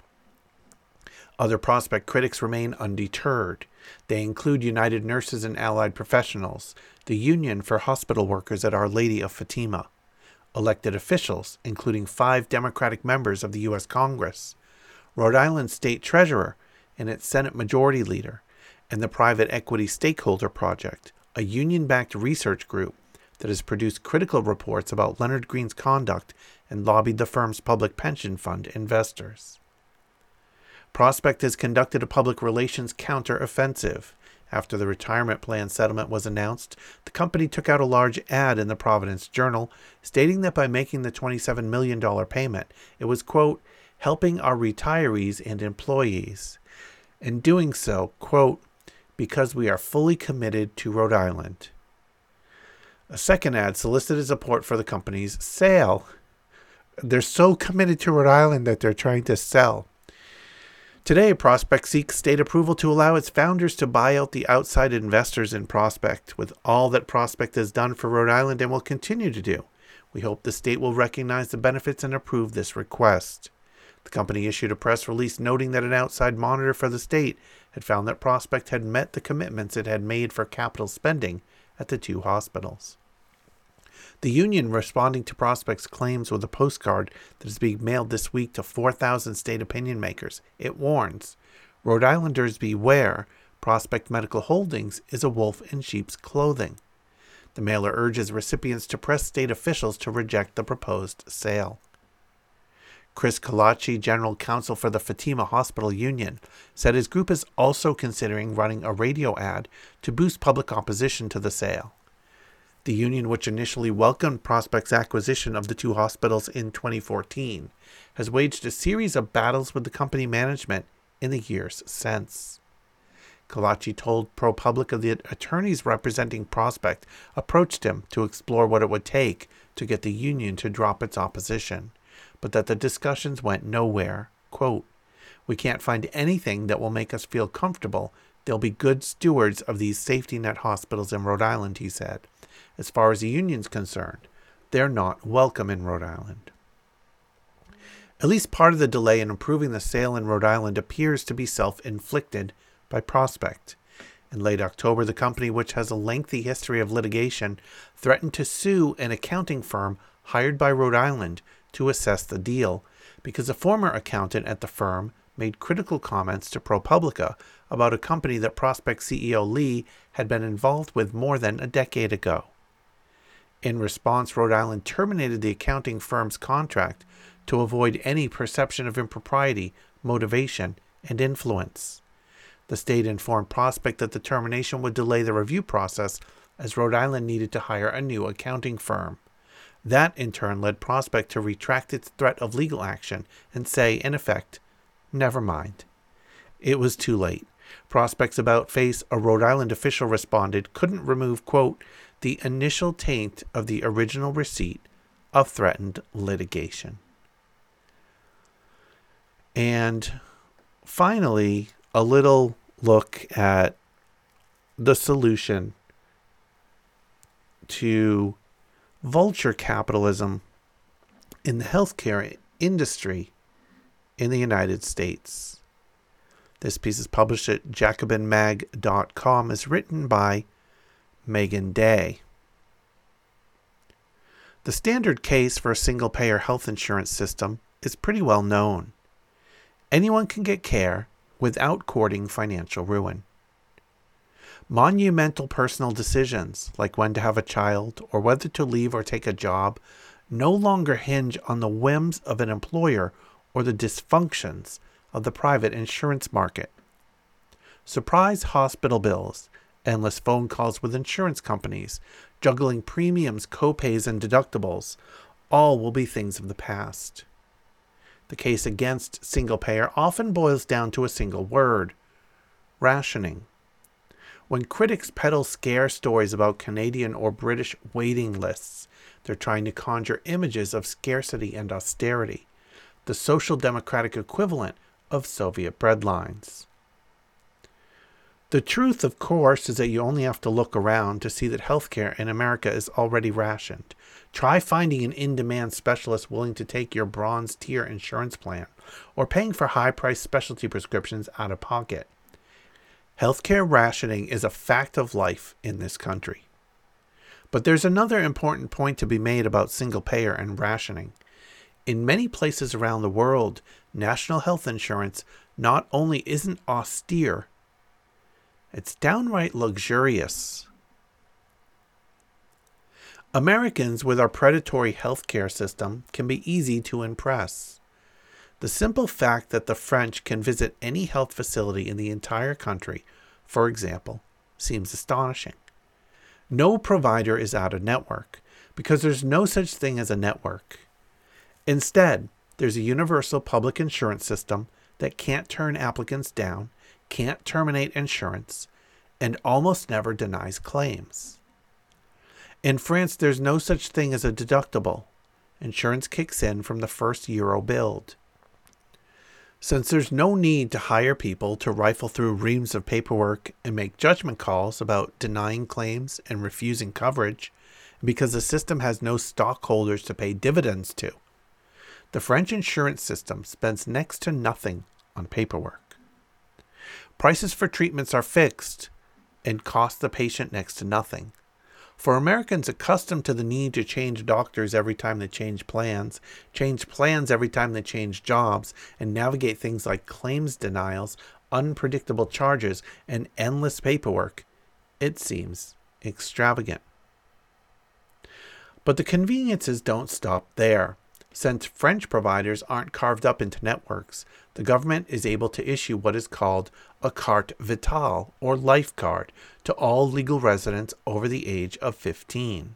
Other Prospect critics remain undeterred. They include United Nurses and Allied Professionals, the Union for Hospital Workers at Our Lady of Fatima, elected officials, including five Democratic members of the U.S. Congress, Rhode Island State Treasurer and its Senate Majority Leader, and the Private Equity Stakeholder Project, a union backed research group that has produced critical reports about Leonard Green's conduct and lobbied the firm's public pension fund investors. Prospect has conducted a public relations counteroffensive after the retirement plan settlement was announced, the company took out a large ad in the Providence Journal stating that by making the $27 million payment, it was, quote, helping our retirees and employees. In doing so, quote, because we are fully committed to Rhode Island. A second ad solicited support for the company's sale. They're so committed to Rhode Island that they're trying to sell. Today, Prospect seeks state approval to allow its founders to buy out the outside investors in Prospect, with all that Prospect has done for Rhode Island and will continue to do. We hope the state will recognize the benefits and approve this request. The company issued a press release noting that an outside monitor for the state had found that Prospect had met the commitments it had made for capital spending at the two hospitals. The union responding to Prospect's claims with a postcard that is being mailed this week to 4,000 state opinion makers. It warns Rhode Islanders beware, Prospect Medical Holdings is a wolf in sheep's clothing. The mailer urges recipients to press state officials to reject the proposed sale. Chris Callaci, general counsel for the Fatima Hospital Union, said his group is also considering running a radio ad to boost public opposition to the sale. The union, which initially welcomed Prospect's acquisition of the two hospitals in 2014, has waged a series of battles with the company management in the years since. Callaci told ProPublica the attorneys representing Prospect approached him to explore what it would take to get the union to drop its opposition, but that the discussions went nowhere. Quote, We can't find anything that will make us feel comfortable they'll be good stewards of these safety net hospitals in Rhode Island, he said. As far as the union's concerned, they're not welcome in Rhode Island. At least part of the delay in approving the sale in Rhode Island appears to be self inflicted by Prospect. In late October, the company, which has a lengthy history of litigation, threatened to sue an accounting firm hired by Rhode Island to assess the deal because a former accountant at the firm made critical comments to ProPublica about a company that Prospect CEO Lee had been involved with more than a decade ago. In response, Rhode Island terminated the accounting firm's contract to avoid any perception of impropriety, motivation, and influence. The state informed Prospect that the termination would delay the review process as Rhode Island needed to hire a new accounting firm. That in turn led Prospect to retract its threat of legal action and say, in effect, never mind. It was too late. Prospect's about face, a Rhode Island official responded, couldn't remove, quote, the initial taint of the original receipt of threatened litigation. And finally, a little look at the solution to vulture capitalism in the healthcare industry in the United States. This piece is published at jacobinmag.com, is written by Meagan Day. The standard case for a single payer health insurance system is pretty well known. Anyone can get care without courting financial ruin. Monumental personal decisions, like when to have a child or whether to leave or take a job, no longer hinge on the whims of an employer or the dysfunctions of the private insurance market. Surprise hospital bills, endless phone calls with insurance companies, juggling premiums, copays, and deductibles, all will be things of the past. The case against single payer often boils down to a single word rationing. When critics peddle scare stories about Canadian or British waiting lists, they're trying to conjure images of scarcity and austerity, the social democratic equivalent of Soviet breadlines. The truth, of course, is that you only have to look around to see that healthcare in America is already rationed. Try finding an in demand specialist willing to take your bronze tier insurance plan or paying for high priced specialty prescriptions out of pocket. Healthcare rationing is a fact of life in this country. But there's another important point to be made about single payer and rationing. In many places around the world, national health insurance not only isn't austere, it's downright luxurious. Americans with our predatory healthcare system can be easy to impress. The simple fact that the French can visit any health facility in the entire country, for example, seems astonishing. No provider is out of network because there's no such thing as a network. Instead, there's a universal public insurance system that can't turn applicants down can't terminate insurance, and almost never denies claims. In France, there's no such thing as a deductible. Insurance kicks in from the first euro billed. Since there's no need to hire people to rifle through reams of paperwork and make judgment calls about denying claims and refusing coverage, because the system has no stockholders to pay dividends to, the French insurance system spends next to nothing on paperwork. Prices for treatments are fixed and cost the patient next to nothing. For Americans accustomed to the need to change doctors every time they change plans, change plans every time they change jobs, and navigate things like claims denials, unpredictable charges, and endless paperwork, it seems extravagant. But the conveniences don't stop there. Since French providers aren't carved up into networks, the government is able to issue what is called a carte vitale or life card to all legal residents over the age of 15.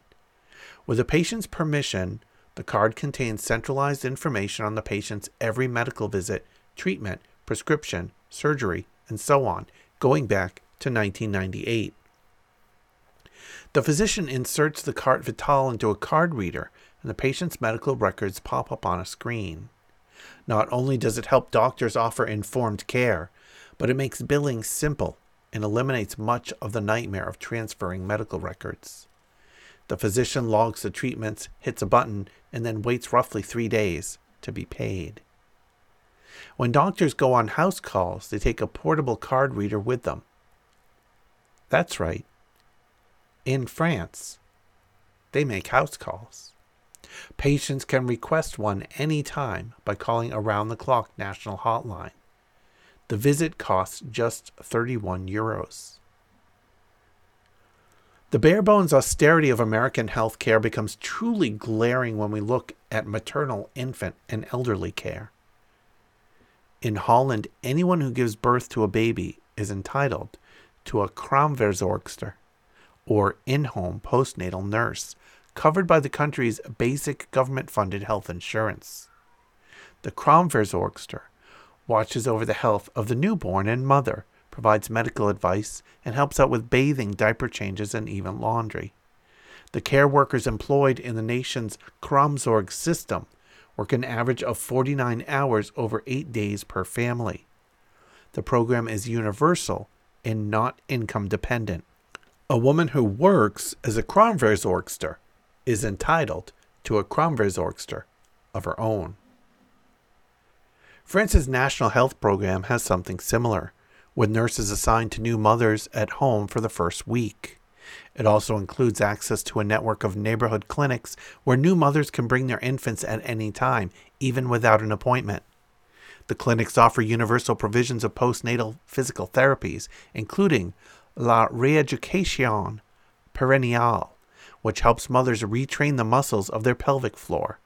With a patient's permission, the card contains centralized information on the patient's every medical visit, treatment, prescription, surgery, and so on, going back to 1998. The physician inserts the carte vitale into a card reader, and the patient's medical records pop up on a screen. Not only does it help doctors offer informed care, but it makes billing simple and eliminates much of the nightmare of transferring medical records. The physician logs the treatments, hits a button, and then waits roughly three days to be paid. When doctors go on house calls, they take a portable card reader with them. That's right. In France, they make house calls. Patients can request one anytime by calling around the clock national hotline. The visit costs just 31 euros. The bare bones austerity of American health care becomes truly glaring when we look at maternal, infant, and elderly care. In Holland, anyone who gives birth to a baby is entitled to a kraamverzorgster, or in home postnatal nurse, covered by the country's basic government funded health insurance. The kraamverzorgster watches over the health of the newborn and mother, provides medical advice, and helps out with bathing, diaper changes, and even laundry. The care workers employed in the nation's Kraamzorg system work an average of 49 hours over eight days per family. The program is universal and not income dependent. A woman who works as a Kraamverzorgster is entitled to a Kraamverzorgster of her own. France's national health program has something similar, with nurses assigned to new mothers at home for the first week. It also includes access to a network of neighborhood clinics where new mothers can bring their infants at any time, even without an appointment. The clinics offer universal provisions of postnatal physical therapies, including La Reeducation Perineale, which helps mothers retrain the muscles of their pelvic floor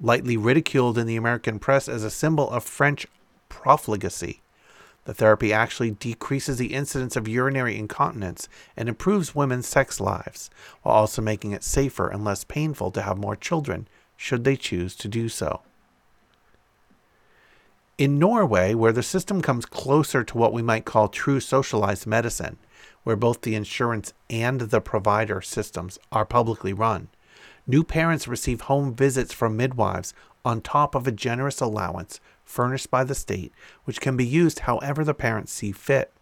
lightly ridiculed in the American press as a symbol of French profligacy. The therapy actually decreases the incidence of urinary incontinence and improves women's sex lives, while also making it safer and less painful to have more children, should they choose to do so. In Norway, where the system comes closer to what we might call true socialized medicine, where both the insurance and the provider systems are publicly run, New parents receive home visits from midwives on top of a generous allowance furnished by the state, which can be used however the parents see fit.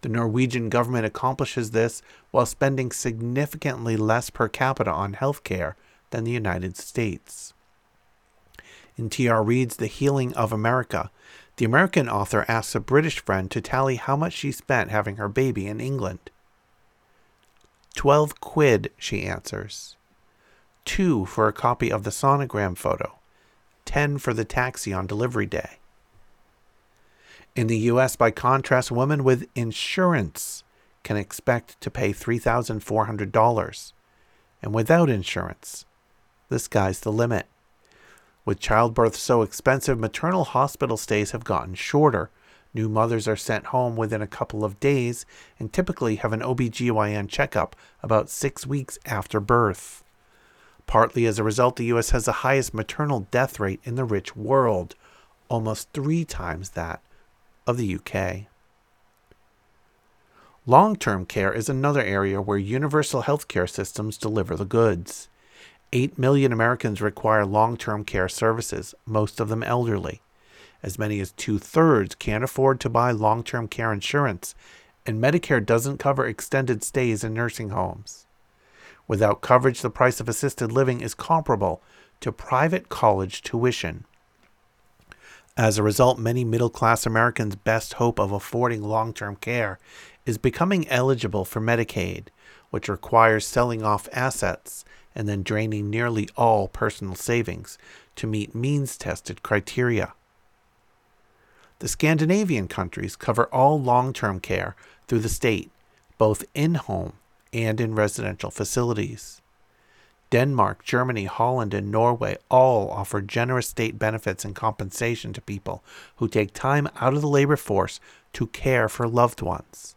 The Norwegian government accomplishes this while spending significantly less per capita on health care than the United States. In T.R. Reid's The Healing of America, the American author asks a British friend to tally how much she spent having her baby in England. Twelve quid, she answers two for a copy of the sonogram photo, 10 for the taxi on delivery day. In the US, by contrast, women with insurance can expect to pay $3,400. And without insurance, the sky's the limit. With childbirth so expensive, maternal hospital stays have gotten shorter. New mothers are sent home within a couple of days and typically have an OBGYN checkup about six weeks after birth. Partly as a result, the U.S. has the highest maternal death rate in the rich world, almost three times that of the UK. Long term care is another area where universal healthcare systems deliver the goods. 8 million Americans require long term care services, most of them elderly. As many as two thirds can't afford to buy long term care insurance, and Medicare doesn't cover extended stays in nursing homes. Without coverage, the price of assisted living is comparable to private college tuition. As a result, many middle class Americans' best hope of affording long term care is becoming eligible for Medicaid, which requires selling off assets and then draining nearly all personal savings to meet means tested criteria. The Scandinavian countries cover all long term care through the state, both in home and in residential facilities. Denmark, Germany, Holland, and Norway all offer generous state benefits and compensation to people who take time out of the labor force to care for loved ones.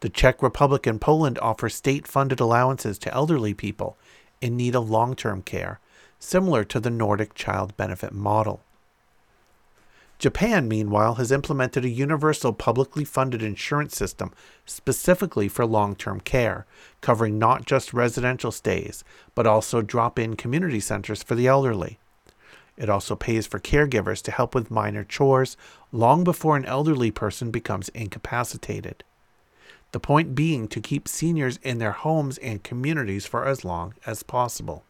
The Czech Republic and Poland offer state funded allowances to elderly people in need of long term care, similar to the Nordic child benefit model. Japan, meanwhile, has implemented a universal publicly funded insurance system specifically for long term care, covering not just residential stays, but also drop in community centers for the elderly. It also pays for caregivers to help with minor chores long before an elderly person becomes incapacitated. The point being to keep seniors in their homes and communities for as long as possible.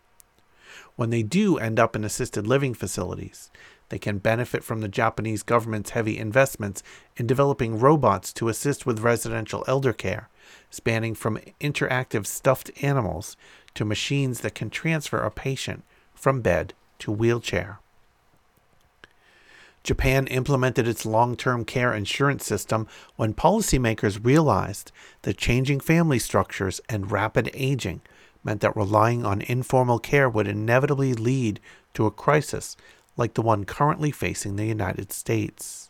When they do end up in assisted living facilities, they can benefit from the Japanese government's heavy investments in developing robots to assist with residential elder care, spanning from interactive stuffed animals to machines that can transfer a patient from bed to wheelchair. Japan implemented its long term care insurance system when policymakers realized that changing family structures and rapid aging meant that relying on informal care would inevitably lead to a crisis like the one currently facing the United States.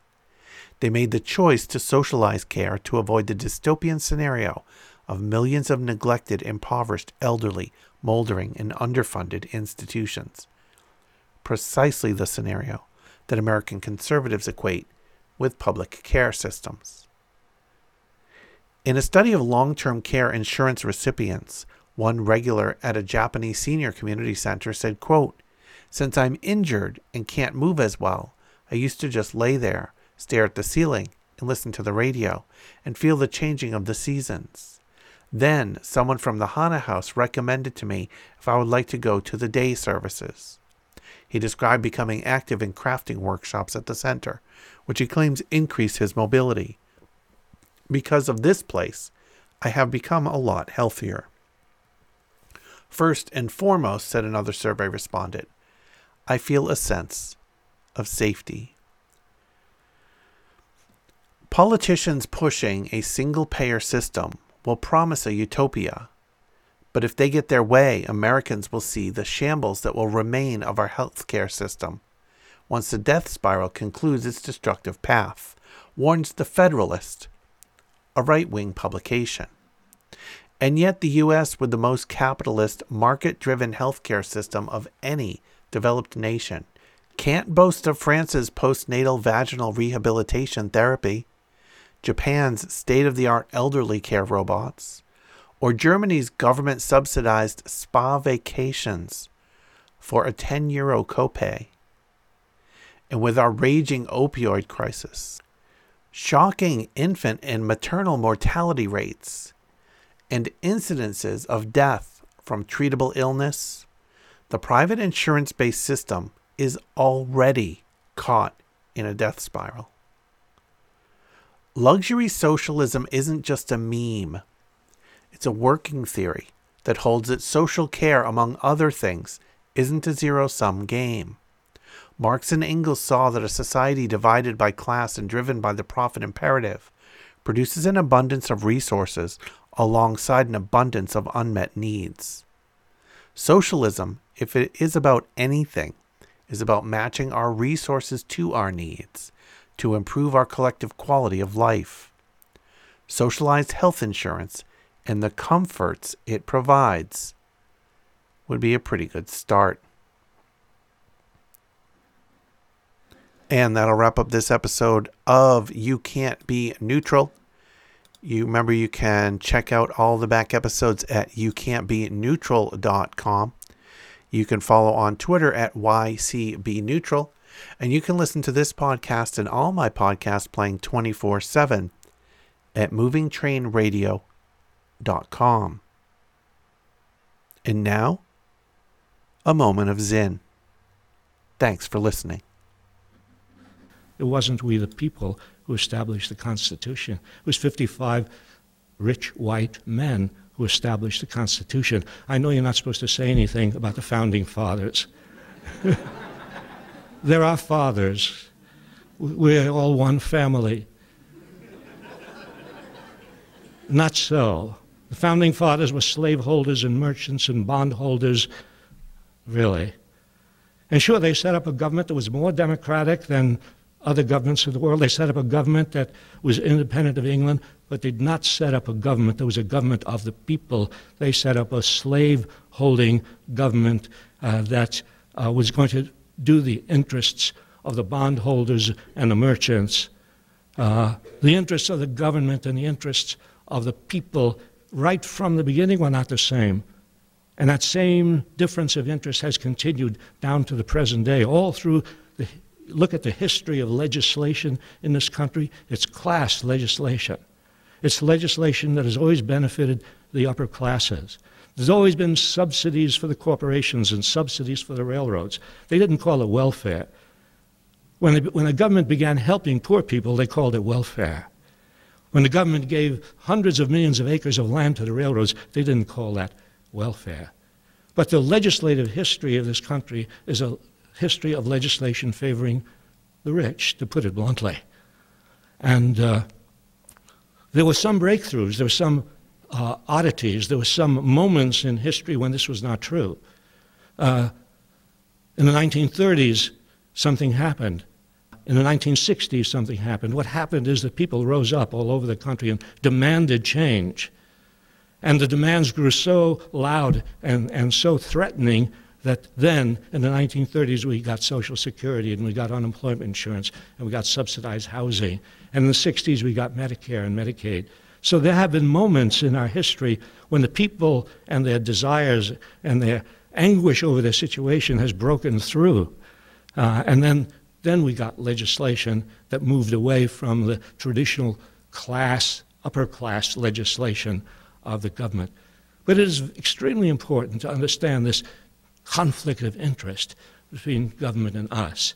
They made the choice to socialize care to avoid the dystopian scenario of millions of neglected, impoverished, elderly, moldering, and underfunded institutions. Precisely the scenario that American conservatives equate with public care systems. In a study of long term care insurance recipients, one regular at a Japanese senior community center said, quote, since I'm injured and can't move as well, I used to just lay there, stare at the ceiling, and listen to the radio, and feel the changing of the seasons. Then someone from the Hana house recommended to me if I would like to go to the day services. He described becoming active in crafting workshops at the center, which he claims increased his mobility. Because of this place, I have become a lot healthier. First and foremost, said another survey respondent, I feel a sense of safety. Politicians pushing a single payer system will promise a utopia, but if they get their way, Americans will see the shambles that will remain of our healthcare system once the death spiral concludes its destructive path, warns The Federalist, a right wing publication. And yet, the U.S., with the most capitalist, market driven healthcare system of any developed nation can't boast of France's postnatal vaginal rehabilitation therapy, Japan's state of the art elderly care robots, or Germany's government subsidized spa vacations for a 10 euro copay. And with our raging opioid crisis, shocking infant and maternal mortality rates, and incidences of death from treatable illness, the private insurance based system is already caught in a death spiral. Luxury socialism isn't just a meme, it's a working theory that holds that social care, among other things, isn't a zero sum game. Marx and Engels saw that a society divided by class and driven by the profit imperative produces an abundance of resources alongside an abundance of unmet needs. Socialism if it is about anything, is about matching our resources to our needs to improve our collective quality of life. Socialized health insurance and the comforts it provides would be a pretty good start. And that'll wrap up this episode of You Can't Be Neutral. You remember you can check out all the back episodes at youcan'tbeneutral.com. You can follow on Twitter at YCBNeutral. And you can listen to this podcast and all my podcasts playing 24 7 at movingtrainradio.com. And now, a moment of Zen. Thanks for listening. It wasn't we the people who established the Constitution. It was 55 rich white men who established the Constitution. I know you're not supposed to say anything about the founding fathers. <laughs> They're our fathers. We're all one family. Not so The founding fathers were slaveholders and merchants and bondholders, really. And sure, they set up a government that was more democratic than other governments of the world. They set up a government that was independent of England, but did not set up a government that was a government of the people. They set up a slave holding government uh, that uh, was going to do the interests of the bondholders and the merchants. Uh, the interests of the government and the interests of the people, right from the beginning, were not the same. And that same difference of interest has continued down to the present day, all through the look at the history of legislation in this country, it's class legislation. It's legislation that has always benefited the upper classes. There's always been subsidies for the corporations and subsidies for the railroads. They didn't call it welfare. When the, when the government began helping poor people, they called it welfare. When the government gave hundreds of millions of acres of land to the railroads, they didn't call that welfare. But the legislative history of this country is a history of legislation favoring the rich, to put it bluntly. And uh, there were some breakthroughs, there were some uh, oddities, there were some moments in history when this was not true. Uh, in the 1930s, something happened. In the 1960s, something happened. What happened is that people rose up all over the country and demanded change. And the demands grew so loud and, and so threatening that then in the 1930s we got Social Security and we got unemployment insurance and we got subsidized housing. And in the 60s we got Medicare and Medicaid. So there have been moments in our history when the people and their desires and their anguish over their situation has broken through. Uh, and then, then we got legislation that moved away from the traditional class, upper class legislation of the government. But it is extremely important to understand this conflict of interest between government and us.